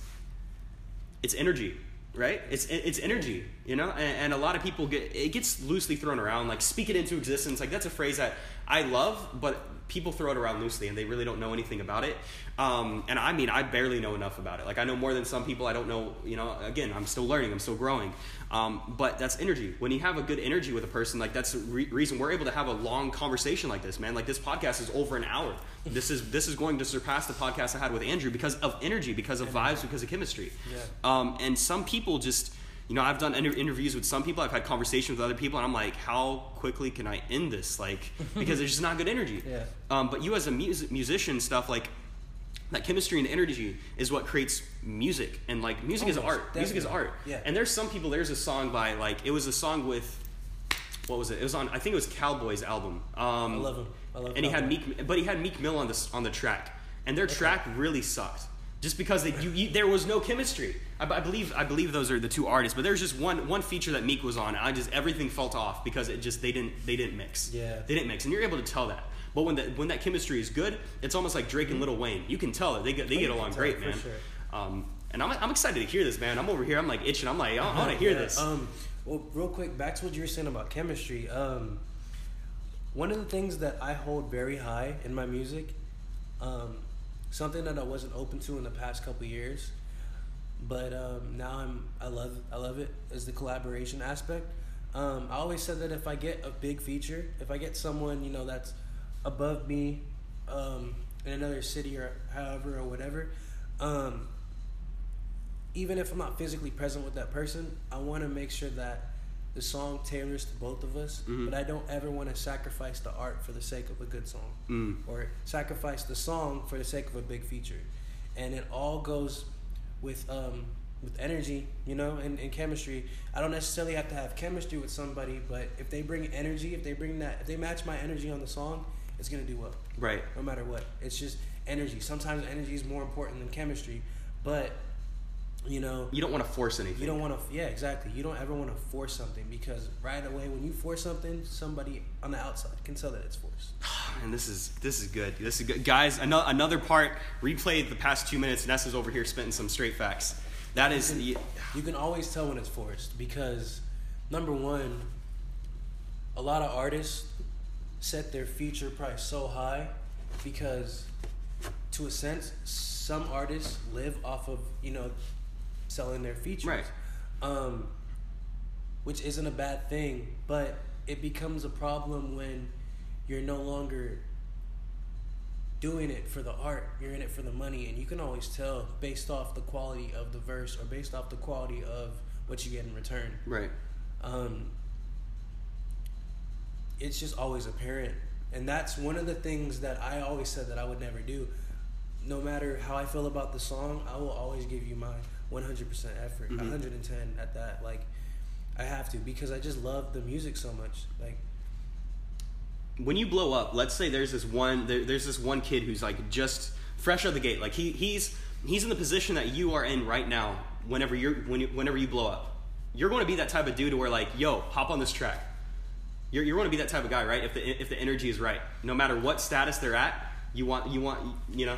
it's energy right? It's it- it's energy you know? And, and a lot of people get it gets loosely thrown around like speak it into existence. Like that's a phrase that i love but people throw it around loosely and they really don't know anything about it. Um, and i mean i barely know enough about it. Like i know more than some people. I don't know you know again i'm still learning. I'm still growing um, but that's energy. When you have a good energy with a person like that's the re- reason we're able to have a long conversation like this man. Like this podcast is over an hour. This is this is going to surpass the podcast i had with andrew because of energy because of vibes because of chemistry. Yeah. um, and some people just you know i've done inter- interviews with some people. I've had conversations with other people and i'm like how quickly can i end this? Like because there's just not good energy. Yeah. um, but you as a music musician stuff like that chemistry and energy is what creates music and like music is art music is art Yeah. and there's some people there's a song by like it was a song with what was it it was on i think it was cowboy's album um, I love him. I love and he had Meek, but he had Meek Mill on the on the track. and their track really sucked. Just because they, you, you, there was no chemistry. I, I, believe I believe those are the two artists, but there's just one one feature that Meek was on. And I just everything felt off because it just they didn't they didn't mix. Yeah. they didn't mix, and you're able to tell that. But when that when that chemistry is good, it's almost like Drake and Lil Wayne. You can tell that they get they Oh, get along great, man. for sure. Um, and I'm, I'm excited to hear this, man. I'm over here. I'm like itching. I'm like I, I want to hear Yeah, this. Um, well, real quick, back to what you were saying about chemistry. Um, one of the things that I hold very high in my music, um, something that I wasn't open to in the past couple years, but um, now I'm I love I love it is the collaboration aspect. Um, I always said that if I get a big feature, if I get someone you know that's above me um, in another city or however or whatever, um, even if I'm not physically present with that person, I want to make sure that the song tailors to both of us. Mhm. But I don't ever want to sacrifice the art for the sake of a good song, Mm. or sacrifice the song for the sake of a big feature. And it all goes with um, with energy, you know, and, and chemistry. I don't necessarily have to have chemistry with somebody, but if they bring energy, if they bring that, if they match my energy on the song, it's gonna do well Right. no matter what. It's just energy. Sometimes energy is more important than chemistry, but you know, You don't want to force anything. you don't want to. Yeah, exactly. You don't ever want to force something because right away when you force something, somebody on the outside can tell that it's forced. And this is this is good. This is good, guys. Another another part. Replay the past two minutes. Nessa's over here spitting some straight facts. That is You can, you can always tell when it's forced because number one, a lot of artists set their feature price so high because, to a sense, some artists live off of you know selling their features, Right. um, which isn't a bad thing, but it becomes a problem when you're no longer doing it for the art. You're in it for the money, and you can always tell based off the quality of the verse or based off the quality of what you get in return. right. Um, it's just always apparent, and that's one of the things that I always said that I would never do. No matter how I feel about the song, I will always give you my 100% effort, Mhm. 110 at that. Like, I have to because I just love the music so much. Like, when you blow up, let's say there's this one there, there's this one kid who's like just fresh out of the gate. Like he he's he's in the position that you are in right now. Whenever you're when you, whenever you blow up, you're going to be that type of dude where like, yo, hop on this track. You're you're going to be that type of guy, right? If the if the energy is right, no matter what status they're at, you want you want you know.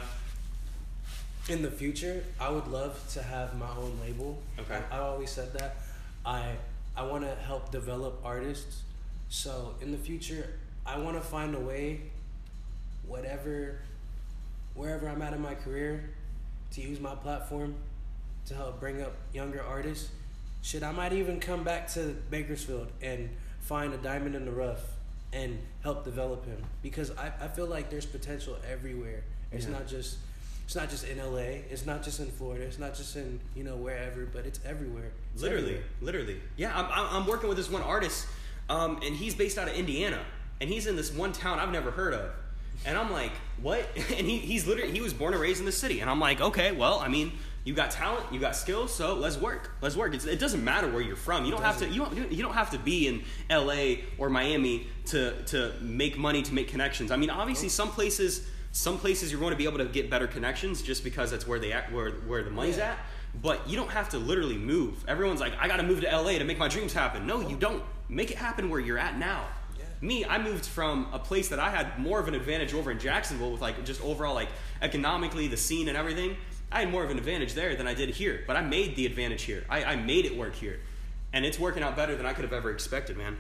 in the future, I would love to have my own label. Okay. I, I always said that. I I want to help develop artists. So in the future, I want to find a way, whatever, wherever I'm at in my career, to use my platform to help bring up younger artists. Shit, I might even come back to Bakersfield and find a diamond in the rough and help develop him because I, I feel like there's potential everywhere. It's Yeah. not just it's not just in LA. It's not just in Florida. It's not just in you know wherever, but it's everywhere. It's Literally, everywhere. literally. Yeah, I'm, I'm, I'm working with this one artist, um, and he's based out of Indiana, and he's in this one town I've never heard of, and I'm like, what? And he, he's literally he was born and raised in the city, and I'm like, okay, well, I mean, you got talent, you got skills, so let's work, let's work. It's, it doesn't matter where you're from. You don't have to you don't you don't have to be in L.A. or Miami to to make money to make connections. I mean, obviously, some places. Some places you're going to be able to get better connections just because that's where they at, where where the money's Yeah. at. But you don't have to literally move. Everyone's like, I got to move to LA to make my dreams happen. No, you don't. Make it happen where you're at now. Yeah. Me, I moved from a place that I had more of an advantage over in Jacksonville with like just overall like economically the scene and everything. I had more of an advantage there than I did here. But I made the advantage here. I, I made it work here, and it's working out better than I could have ever expected, man.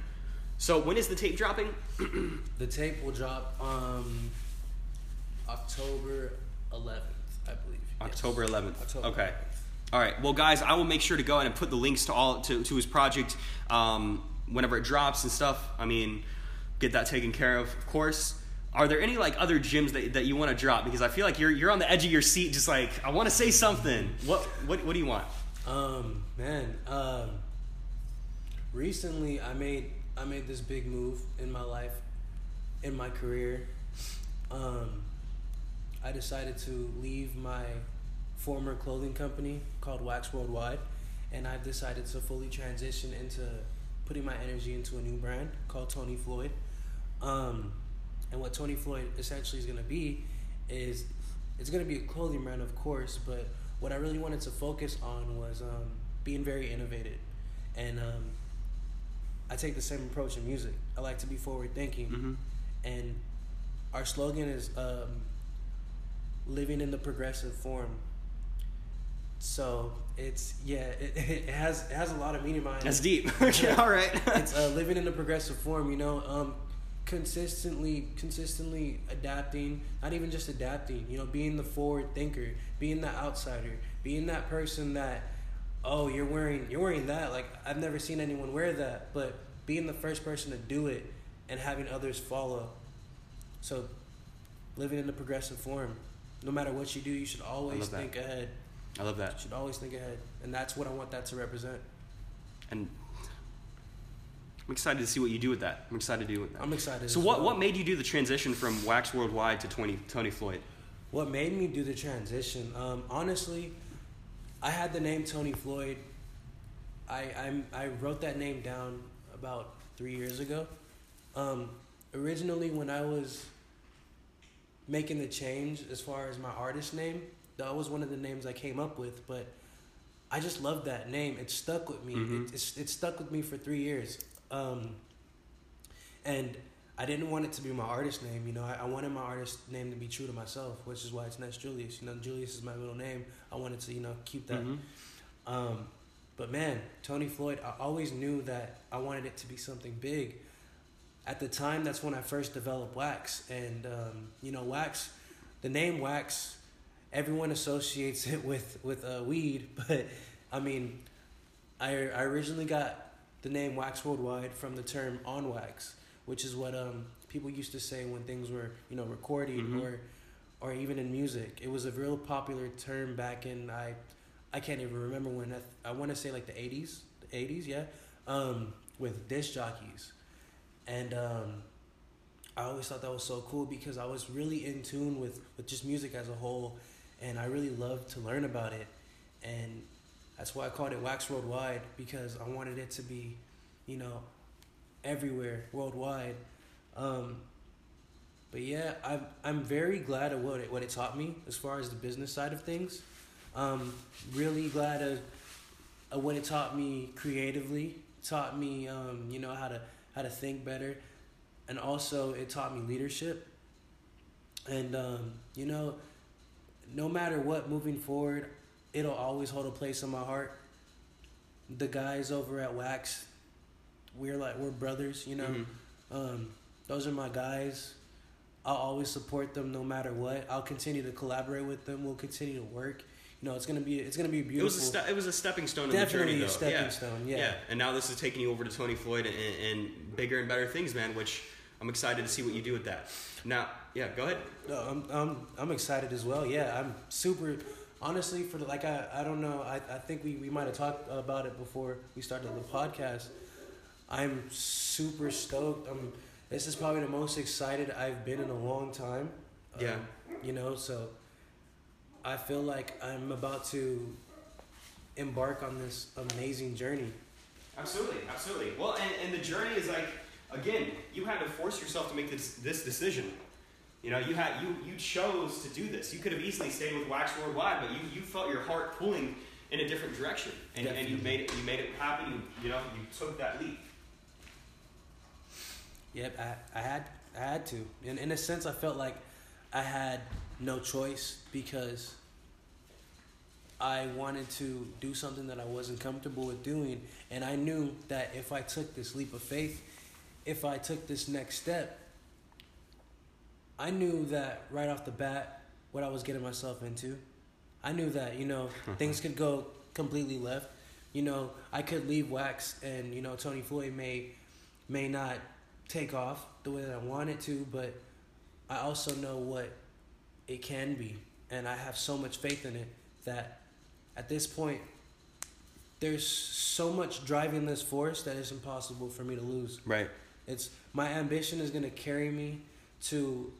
So when is the tape dropping? The tape will drop um October 11th, I believe. Yes. October 11th. October okay. 11th. All right. Well, guys, I will make sure to go ahead and put the links to all to, to his project um, whenever it drops and stuff. I mean, get that taken care of, of course. Are there any like other gyms that, that you want to drop? Because I feel like you're you're on the edge of your seat, just like I want to say something. What what what do you want? Um, man, um, recently I made I made this big move in my life, in my career. Um, I decided to leave my former clothing company called Wax Worldwide, and I've decided to fully transition into putting my energy into a new brand called Tony Floyd. Um, and what Tony Floyd essentially is going to be is it's gonna be a clothing brand, of course, but what I really wanted to focus on was um, being very innovative, and um, I take the same approach in music. I like to be forward thinking, Mm-hmm. and our slogan is um, living in the progressive form. So it's yeah, it, it has it has a lot of meaning behind it. That's deep. okay, all right. it's uh, living in the progressive form. You know, um, consistently consistently adapting. Not even just adapting. You know, being the forward thinker, being the outsider, being that person that oh you're wearing you're wearing that like I've never seen anyone wear that, but being the first person to do it and having others follow. So, living in the progressive form. No matter what you do, you should always think ahead. I love that. You should always think ahead, and that's what I want that to represent. And I'm excited to see what you do with that. I'm excited to do with that. I'm excited. So what, well. what made you do the transition from Wax Worldwide to 20, Tonye Floyde? What made me do the transition? Um, honestly, I had the name Tonye Floyde. I I'm, I wrote that name down about three years ago. Um, originally, when I was making the change as far as my artist name, that was one of the names I came up with. But I just loved that name. It stuck with me. Mhm. It, it's, it stuck with me for three years. Um, and I didn't want it to be my artist name. You know, I, I wanted my artist name to be true to myself, which is why it's Ness Julius. You know, Julius is my middle name. I wanted to, you know, keep that. Mhm. Um, but man, Tonye Floyde, I always knew that I wanted it to be something big. At the time, that's when I first developed Wax. And, um, you know, Wax, the name Wax, everyone associates it with, with uh, weed. But, I mean, I, I originally got the name Wax Worldwide from the term on wax, which is what um, people used to say when things were, you know, recording Mhm. or, or even in music. It was a real popular term back in, I, I can't even remember when. I, I want to say like the 80s, the 80s, yeah, um, with disc jockeys. And um, I always thought that was so cool because I was really in tune with, with just music as a whole, and I really loved to learn about it. And that's why I called it Wax Worldwide because I wanted it to be, you know, everywhere worldwide. Um, but yeah, I'm I'm very glad of what it what it taught me as far as the business side of things. Um, really glad of, of what it taught me creatively. Taught me, um, you know, how to how to think better, and also it taught me leadership. And um, you know, no matter what, moving forward, it'll always hold a place in my heart. The guys over at Wax, we're like we're brothers, you know. Mhm. Um, those are my guys. I'll always support them no matter what. I'll continue to collaborate with them. We'll continue to work. You know, it's gonna be it's gonna be It beautiful. was a ste- it was a stepping stone in the Definitely journey, a though. stepping yeah. stone. Yeah. And now this is taking you over to Tonye Floyde and, and bigger and better things, man. Which I'm excited to see what you do with that. Now, yeah, go ahead. No, I'm I'm I'm excited as well. Yeah, I'm super. Honestly, for the, like I I don't know. I I think we we might have talked about it before we started the podcast. I'm super stoked. I'm. This is probably the most excited I've been in a long time. Yeah. Um, you know, so I feel like I'm about to embark on this amazing journey. Absolutely, absolutely. Well, and, and the journey is like, again, you had to force yourself to make this this decision. You know, you had you you chose to do this. You could have easily stayed with Wax Worldwide, but you, you felt your heart pulling in a different direction, and, and you made it you made it happen. You, you know, you took that leap. Yep, I, I had I had to. In in a sense, I felt like I had no choice because I wanted to do something that I wasn't comfortable with doing, and I knew that if I took this leap of faith, if I took this next step, I knew that right off the bat what I was getting myself into. I knew that you know things could go completely left. You know, I could leave Wax, and you know Tonye Floyde may may not take off the way that I want it to, but I also know what it can be, and I have so much faith in it that at this point there's so much driving this force that it's impossible for me to lose. Right. It's my ambition is going to carry me to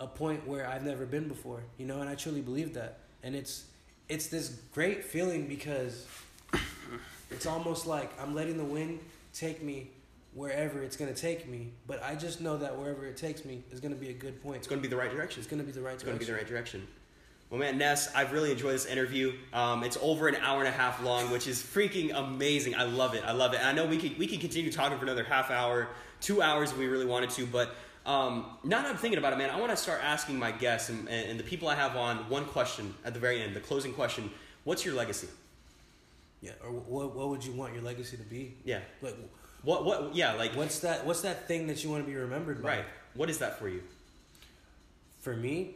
a point where I've never been before, you know, and I truly believe that. And it's it's this great feeling because it's almost like I'm letting the wind take me wherever it's going to take me, but I just know that wherever it takes me is going to be a good point. It's going to be the right direction. It's going to be the right It's going to be the right direction. Well, man, Ness, I've really enjoyed this interview. Um, it's over an hour and a half long, which is freaking amazing. I love it. I love it. And I know we could we could continue talking for another half hour, two hours if we really wanted to. But um, now that I'm thinking about it, man, I want to start asking my guests and, and the people I have on one question at the very end, the closing question. What's your legacy? Yeah, or what what would you want your legacy to be? Yeah. Like What? What? Yeah. Like. what's that what's that thing that you want to be remembered by? Right. What is that for you? For me,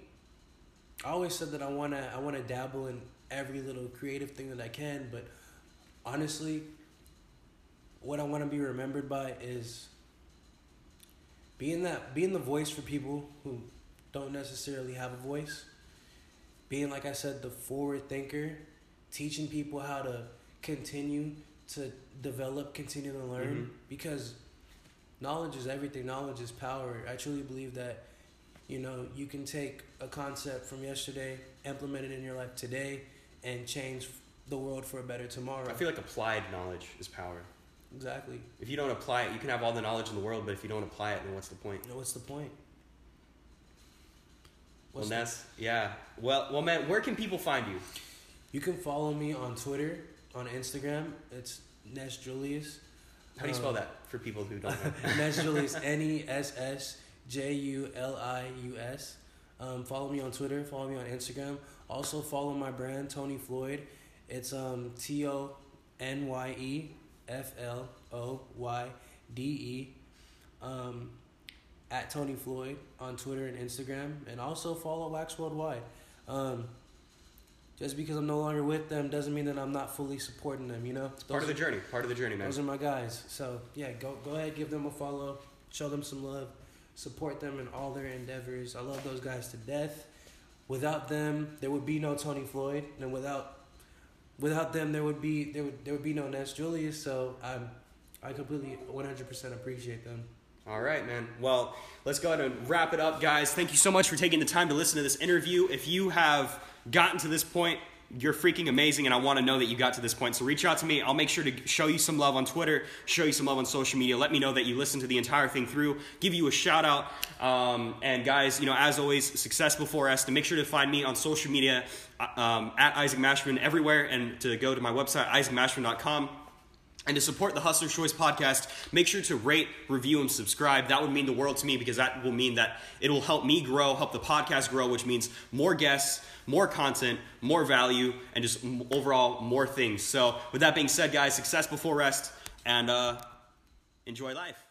I always said that I wanna I wanna dabble in every little creative thing that I can, but honestly, what I want to be remembered by is being that being the voice for people who don't necessarily have a voice. Being like I said, the forward thinker, teaching people how to continue to develop, continue to learn Mhm. because knowledge is everything. Knowledge is power. I truly believe that you know you can take a concept from yesterday, implement it in your life today, and change the world for a better tomorrow. I feel like applied knowledge is power. Exactly. If you don't apply it, you can have all the knowledge in the world, but if you don't apply it, then what's the point? You know, what's the point? Well, What's the- Ness, yeah. Well, well, man, where can people find you? you can follow me on Twitter, on Instagram. It's Ness Julius. How do you Um, spell that for people who don't know? Ness Julius, N E S S J U L I U S. Um, follow me on Twitter. Follow me on Instagram. Also follow my brand Tonye Floyde. It's um T O N Y E F L O Y D E. Um, at Tonye Floyde on Twitter and Instagram, and also follow Wax Worldwide. Um, just because I'm no longer with them doesn't mean that I'm not fully supporting them. You know, Part of the journey. Part of the journey, man. those are my guys. So yeah, go go ahead, give them a follow, show them some love, support them in all their endeavors. I love those guys to death. Without them, there would be no Tonye Floyde, and without without them, there would be there would there would be no Ness Julius. So I'm I completely 100% appreciate them. All right, man. Well, let's go ahead and wrap it up, guys. Thank you so much for taking the time to listen to this interview. If you have gotten to this point, you're freaking amazing, and I want to know that you got to this point. So reach out to me. I'll make sure to show you some love on Twitter, show you some love on social media. Let me know that you listened to the entire thing through. Give you a shout out. Um, and guys, you know, as always, success before us. To make sure to find me on social media uh, um, at Isaac Mashman everywhere, and to go to my website isaacmashman.com. And to support the Hustler's Choice podcast, make sure to rate, review, and subscribe. That would mean the world to me because that will mean that it will help me grow, help the podcast grow, which means more guests, more content, more value, and just overall more things. So, with that being said, guys, success before rest, and uh, enjoy life.